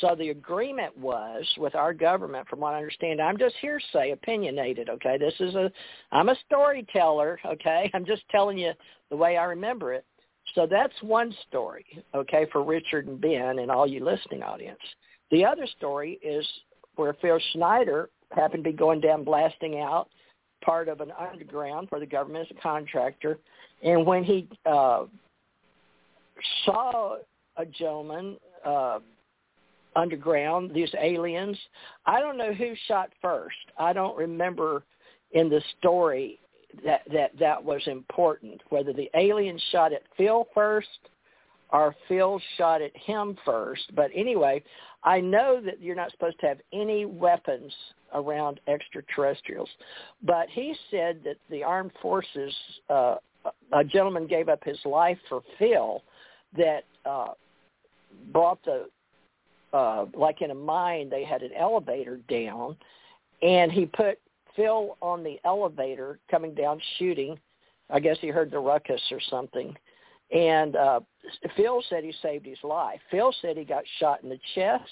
So the agreement was with our government, from what I understand, I'm just hearsay, opinionated, okay? This is a, I'm a storyteller, okay? I'm just telling you the way I remember it so that's one story, okay, for Richard and Ben and all you listening audience. The other story is where Phil Schneider happened to be going down blasting out part of an underground for the government as a contractor. And when he uh, saw a gentleman uh, underground, these aliens, I don't know who shot first. I don't remember in the story that that that was important. Whether the alien shot at Phil first or Phil shot at him first. But anyway, I know that you're not supposed to have any weapons around extraterrestrials. But he said that the armed forces, uh, a gentleman gave up his life for Phil that uh, brought the, uh, like in a mine, they had an elevator down, and he put Phil on the elevator coming down shooting. I guess he heard the ruckus or something. And uh, Phil said he saved his life. Phil said he got shot in the chest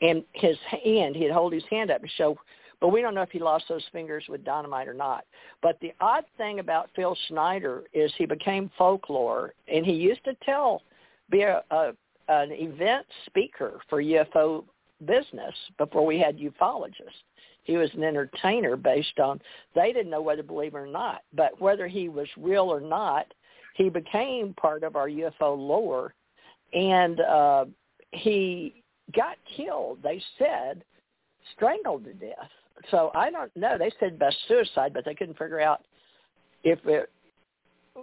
and his hand, he'd hold his hand up and show, but we don't know if he lost those fingers with dynamite or not. But the odd thing about Phil Schneider is he became folklore and he used to tell, be a, a an event speaker for UFO business before we had ufologists. He was an entertainer based on they didn't know whether to believe or not, but whether he was real or not, he became part of our UFO lore, and uh, he got killed. They said strangled to death. So I don't know. They said by suicide, but they couldn't figure out if it,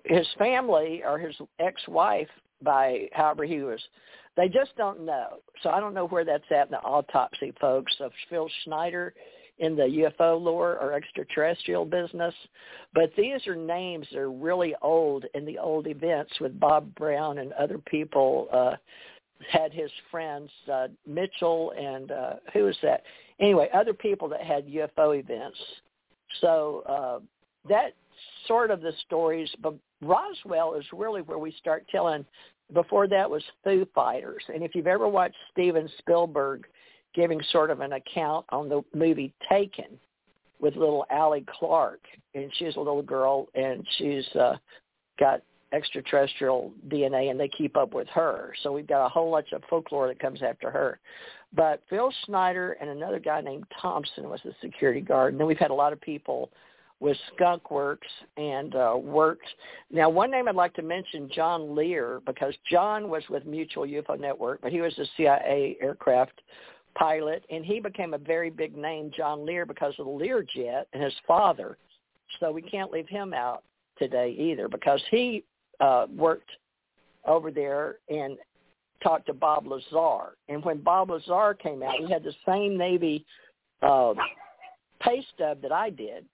his family or his ex-wife by however he was they just don't know. So I don't know where that's at in the autopsy, folks, of Phil Schneider in the UFO lore or extraterrestrial business, but these are names that are really old in the old events with Bob Brown and other people uh, had his friends uh, Mitchell and uh, who was that? Anyway, other people that had UFO events. So uh, that sort of the stories, but Roswell is really where we start telling. Before that was Foo Fighters, and if you've ever watched Steven Spielberg giving sort of an account on the movie Taken with little Allie Clark, and she's a little girl, and she's uh, got extraterrestrial DNA, and they keep up with her. So we've got a whole bunch of folklore that comes after her. But Phil Schneider and another guy named Thompson was the security guard, and then we've had a lot of people with Skunk Works and uh, worked. Now, one name I'd like to mention, John Lear, because John was with Mutual UFO Network, but he was a CIA aircraft pilot, and he became a very big name, John Lear, because of the Learjet and his father. So we can't leave him out today either, because he uh, worked over there and talked to Bob Lazar. And when Bob Lazar came out, he had the same Navy uh, pay stub that I did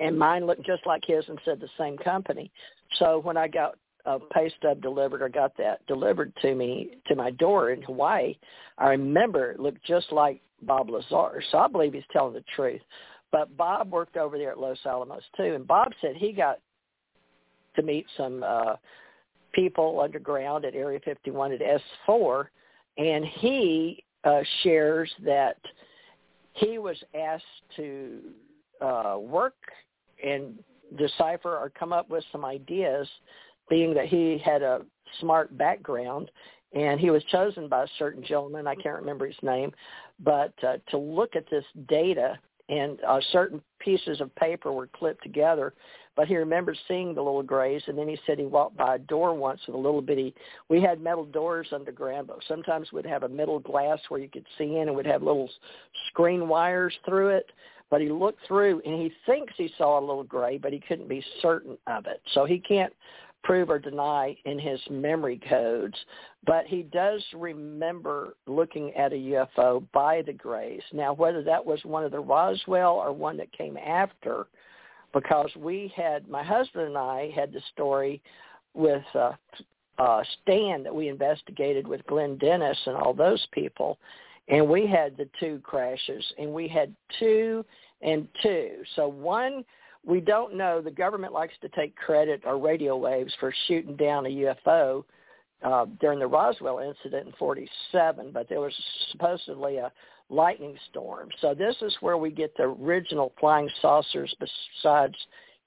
and mine looked just like his and said the same company. So when I got a pay stub delivered or got that delivered to me to my door in Hawaii, I remember it looked just like Bob Lazar. So I believe he's telling the truth. But Bob worked over there at Los Alamos too, and Bob said he got to meet some uh people underground at Area 51 at S4, and he uh, shares that he was asked to uh, work and decipher or come up with some ideas, being that he had a smart background and he was chosen by a certain gentleman, I can't remember his name, but uh, to look at this data and uh, certain pieces of paper were clipped together. But he remembered seeing the little grays, and then he said he walked by a door once with a little bitty. We had metal doors underground, but sometimes we'd have a metal glass where you could see in, and we'd have little screen wires through it. But he looked through and he thinks he saw a little gray, but he couldn't be certain of it. So he can't prove or deny in his memory codes, but he does remember looking at a UFO by the Grays. Now, whether that was one of the Roswell or one that came after, because we had, my husband and I had the story with uh, uh, Stan that we investigated with Glenn Dennis and all those people, and we had the two crashes, and we had two and two. So one, we don't know. The government likes to take credit or radio waves for shooting down a UFO uh, during the Roswell incident in 47, but there was supposedly a lightning storm. So this is where we get the original flying saucers besides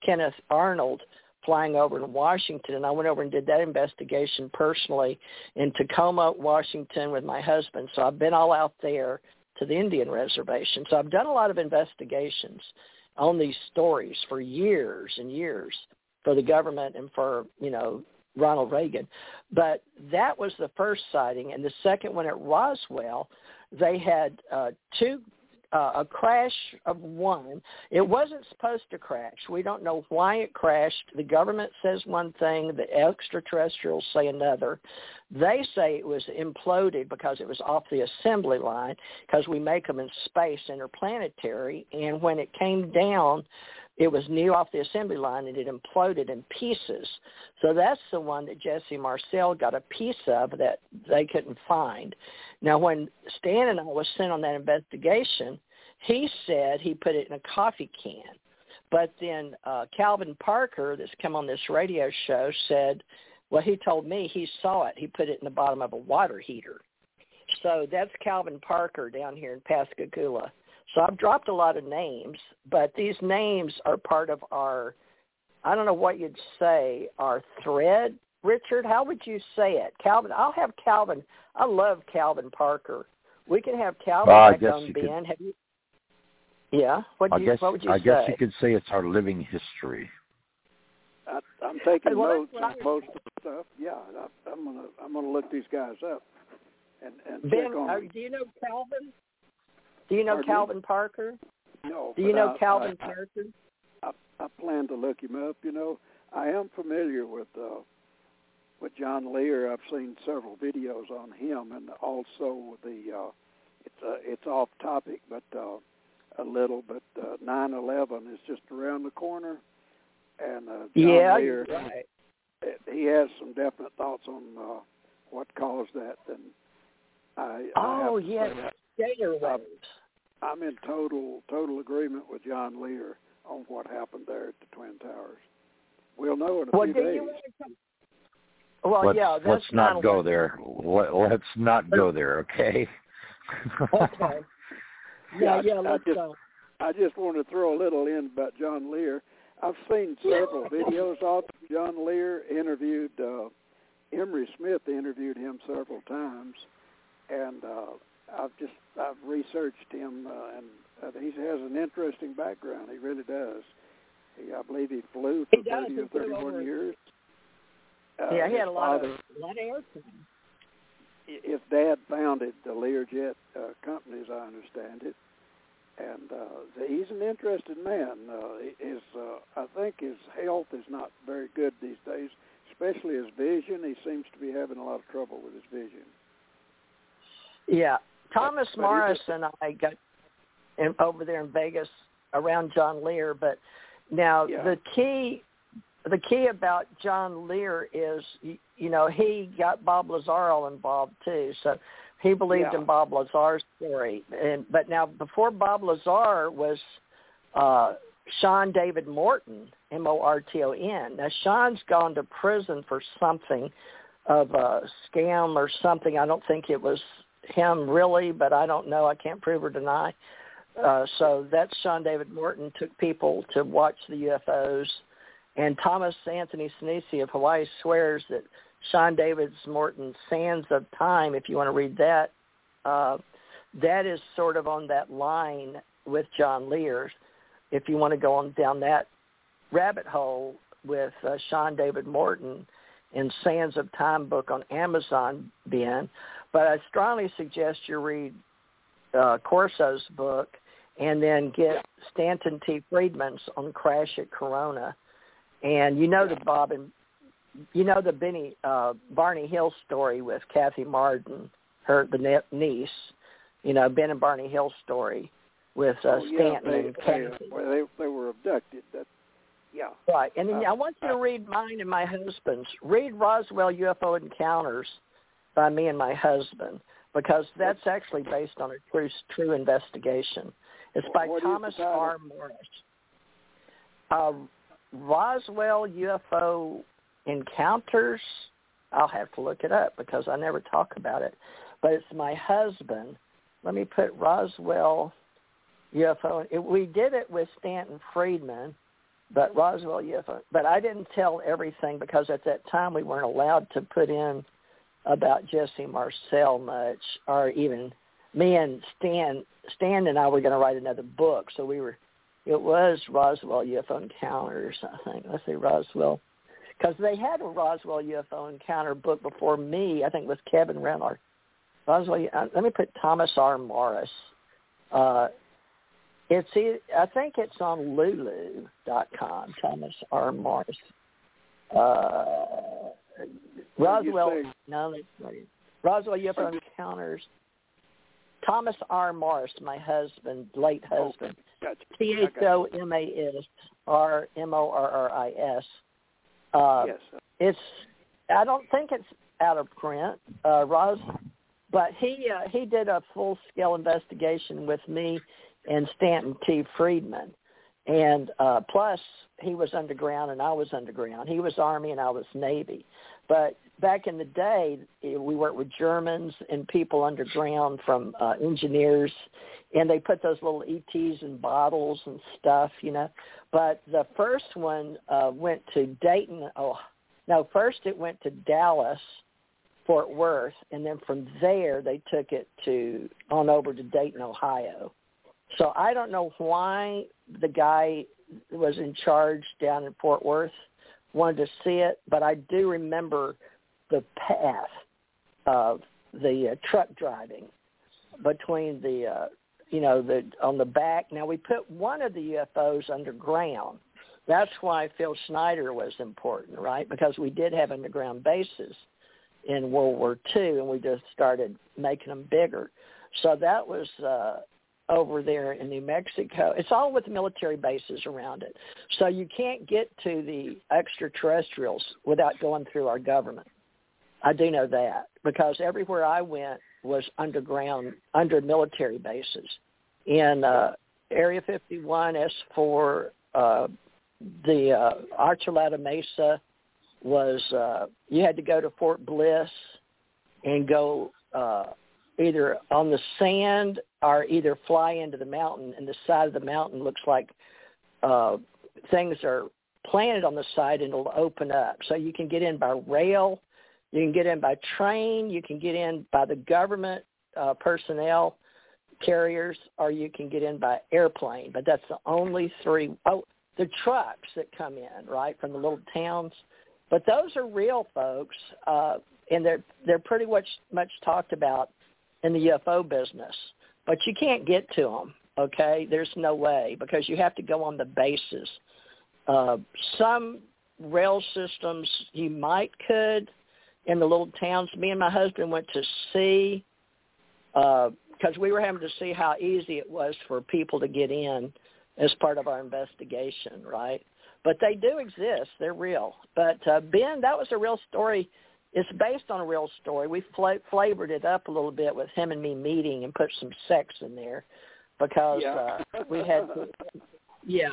Kenneth Arnold flying over to Washington, and I went over and did that investigation personally in Tacoma, Washington, with my husband. So I've been all out there to the Indian reservation. So I've done a lot of investigations on these stories for years and years for the government and for you know Ronald Reagan. But that was the first sighting, and the second one at Roswell, they had uh, two uh, a crash of one. It wasn't supposed to crash. We don't know why it crashed. The government says one thing, the extraterrestrials say another. They say it was imploded because it was off the assembly line because we make them in space interplanetary. And when it came down, it was new off the assembly line and it imploded in pieces. So that's the one that Jesse Marcel got a piece of that they couldn't find. Now, when Stan and I was sent on that investigation, he said he put it in a coffee can. But then uh, Calvin Parker, that's come on this radio show, said, well, he told me he saw it. He put it in the bottom of a water heater. So that's Calvin Parker down here in Pascagoula. So I've dropped a lot of names, but these names are part of our, I don't know what you'd say, our thread. Richard, how would you say it? Calvin, I'll have Calvin. I love Calvin Parker. We can have Calvin uh, back on Ben. Could, have you? Yeah. What, I you, guess, what would you I say? guess you could say it's our living history. I, I'm taking notes on most of the stuff. Yeah, I, I'm gonna I'm gonna look these guys up and and ben, check on. uh, do you know Calvin? Do you know Pardon Calvin me? Parker? No. Do you know I, Calvin I, Parker? I, I plan to look him up. You know, I am familiar with uh, with John Lear. I've seen several videos on him, and also the uh, it's uh, it's off topic, but uh, a little, but uh, 9/11 is just around the corner, and uh, John yeah, Lear, right. he has some definite thoughts on uh, what caused that. And I, oh I to yes, say, Gator waves. I'm in total total agreement with John Lear on what happened there at the Twin Towers. We'll know in a well, few days. you want to? Well, let's, yeah, that's let's not 9/11. go there. Let, let's not go there, okay? Okay. Yeah, yeah, I let's just- go. I just want to throw a little in about John Lear. I've seen several videos of John Lear interviewed. Uh, Emery Smith interviewed him several times, and uh, I've just I've researched him, uh, and uh, he has an interesting background. He really does. He, I believe he flew for He does. thirty or thirty-one years. Uh, yeah, he had a lot father, of a lot of airtime. his dad founded the Learjet uh, company, as I understand it, and uh, he's an interested man. Uh, his, uh, I think his health is not very good these days, especially his vision. He seems to be having a lot of trouble with his vision. Yeah, Thomas Morris and I got in, over there in Vegas around John Lear. But now Yeah. the key, the key about John Lear is, you, you know, he got Bob Lazar all involved too. So he believed Yeah. in Bob Lazar's story. And but now before Bob Lazar was uh, Sean David Morton, M O R T O N. Now Sean's gone to prison for something of a scam or something. I don't think it was him really, but I don't know. I can't prove or deny. Uh, so that's Sean David Morton took people to watch the UFOs, and Thomas Anthony Sinisi of Hawaii swears that Sean David Morton's Sands of Time, if you want to read that, uh, that is sort of on that line with John Lear. If you want to go on down that rabbit hole with uh, Sean David Morton and Sands of Time book on Amazon, Ben. But I strongly suggest you read uh, Corso's book and then get Stanton T. Friedman's on Crash at Corona. And you know the Bob and you know the Benny uh, Barney Hill story with Kathy Marden, her the ne- niece. You know Ben and Barney Hill story with uh, oh, yeah, Stanton they, and Kathy. well, they they were abducted. That yeah. Right, and then Uh, I want you to read mine and my husband's. Read Roswell UFO Encounters by me and my husband because that's actually based on a true true investigation. It's by What Thomas? R. Morris. Uh, Roswell UFO Encounters. I'll have to look it up because I never talk about it. But it's my husband. Let me put Roswell UFO. It, we did it with Stanton Friedman but Roswell UFO. But I didn't tell everything because at that time we weren't allowed to put in about Jesse Marcel much, or even me and Stan. Stan and I were going to write another book, so we were. It was Roswell UFO Encounters, I think. Let's say Roswell, because they had a Roswell UFO Encounter book before me. I think with Kevin Renner. Roswell. uh, Let me put Thomas R. Morris. Uh, it's I think it's on Lulu.com. Thomas R. Morris. Uh, What did you Roswell. No, that's not it. Roswell UFO Encounters. Thomas R. Morris, my husband, late husband. Gotcha. T H. O M A S R M O R R I S. Uh, Yes. it's I don't think it's out of print, uh, Roz, but he uh, he did a full scale investigation with me and Stanton T. Friedman, and uh, plus he was underground and I was underground. He was Army and I was Navy, but back in the day eh, we worked with Germans and people underground from uh, engineers, and they put those little ETs in bottles and stuff, you know. But the first one uh, went to Dayton. Oh, no, first it went to Dallas, Fort Worth, and then from there they took it to on over to Dayton, Ohio. So I don't know why the guy was in charge down in Fort Worth wanted to see it, but I do remember the path of the uh, truck driving between the uh, you know the on the back. Now we put one of the UFOs underground. That's why Phil Schneider was important, right? Because we did have underground bases in World War II, and we just started making them bigger. So that was uh, over there in New Mexico. It's all with military bases around it. So you can't get to the extraterrestrials without going through our government. I do know that because everywhere I went was underground, under military bases. In uh, Area 51, S4, uh, the uh, Archuleta Mesa was, uh, you had to go to Fort Bliss and go uh, either on the sand or either fly into the mountain, and the side of the mountain looks like uh, things are planted on the side and it'll open up. So you can get in by rail, you can get in by train, you can get in by the government uh, personnel carriers, or you can get in by airplane. But that's the only three. Oh, the trucks that come in right from the little towns, but those are real folks, uh, and they're they're pretty much much talked about in the UFO business. But you can't get to them. Okay, there's no way because you have to go on the bases. Uh, some rail systems you might could in the little towns. Me and my husband went to see because uh, we were having to see how easy it was for people to get in as part of our investigation, right? But they do exist; they're real. But uh, Ben, that was a real story. It's based on a real story. We fla- flavored it up a little bit with him and me meeting and put some sex in there because yeah. uh, we had, to, yeah.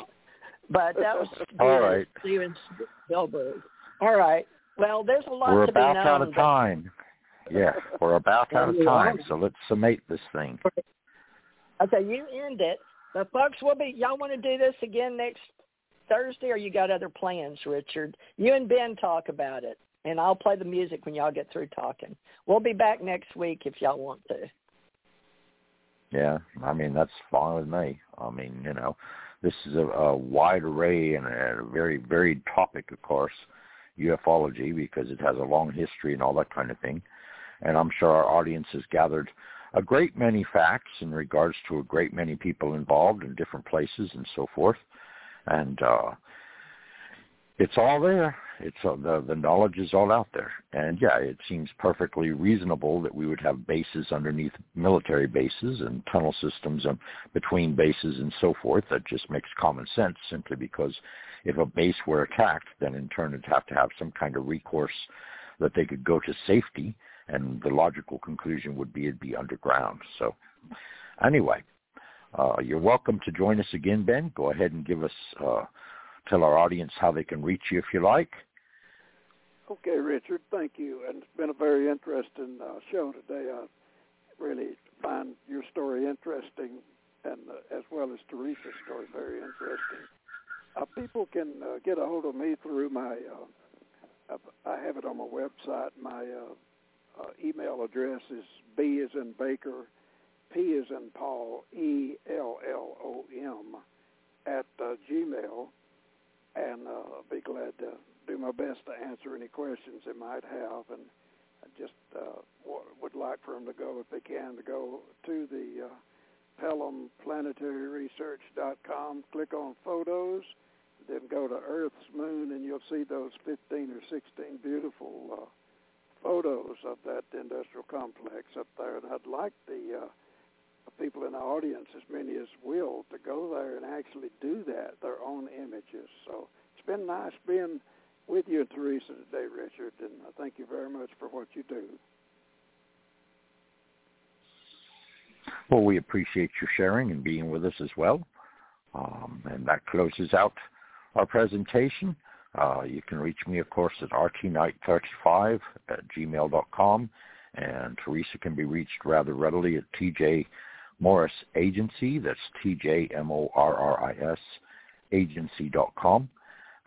But that was All right. Steven Spielberg. All right. Well, there's a lot We're to about be known, out of time. Yeah, we're about out of time, so let's summate this thing. Okay, you end it. But folks, we'll be. Y'all want to do this again next Thursday, or you got other plans, Richard? You and Ben talk about it, and I'll play the music when y'all get through talking. We'll be back next week if y'all want to. Yeah, I mean that's fine with me. I mean, you know, this is a, a wide array and a very varied topic, of course, ufology, because it has a long history and all that kind of thing. And I'm sure our audience has gathered a great many facts in regards to a great many people involved in different places and so forth. And uh, it's all there. It's uh, the the knowledge is all out there. And yeah, it seems perfectly reasonable that we would have bases underneath military bases and tunnel systems um, between bases and so forth. That just makes common sense. Simply because if a base were attacked, then in turn it'd have to have some kind of recourse that they could go to safety and the logical conclusion would be it'd be underground. So anyway, uh, you're welcome to join us again, Ben. Go ahead and give us, uh, tell our audience how they can reach you if you like. Okay, Richard, thank you. And it's been a very interesting uh, show today. I really find your story interesting, and uh, as well as Theresa's story very interesting. Uh, people can uh, get a hold of me through my, uh, I have it on my website. My uh, uh, email address is B is in Baker, P is in Paul, E L L O M at uh, Gmail, and uh, I'll be glad to do my best to answer any questions they might have. And I just uh, would like for them to go, if they can, to go to the uh, PellomPlanetaryResearch.com, click on photos, then go to Earth's moon, and you'll see those 15 or 16 beautiful uh, photos of that industrial complex up there, and I'd like the uh, people in the audience, as many as will, to go there and actually do that, their own images. So it's been nice being with you and Theresa today, Richard, and I thank you very much for what you do. Well, we appreciate you sharing and being with us as well. Um, and that closes out our presentation. Uh, you can reach me, of course, at rtknight35 at gmail.com, and Theresa can be reached rather readily at TJ Morris Agency. That's T-J-M-O-R-R-I-S agency.com.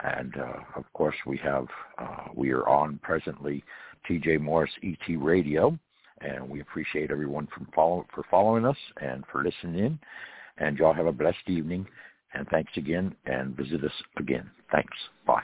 And, uh, of course, we have, uh, we are on presently TJ Morris ET Radio, and we appreciate everyone from follow, for following us and for listening in. And y'all have a blessed evening. And thanks again, and visit us again. Thanks. Bye.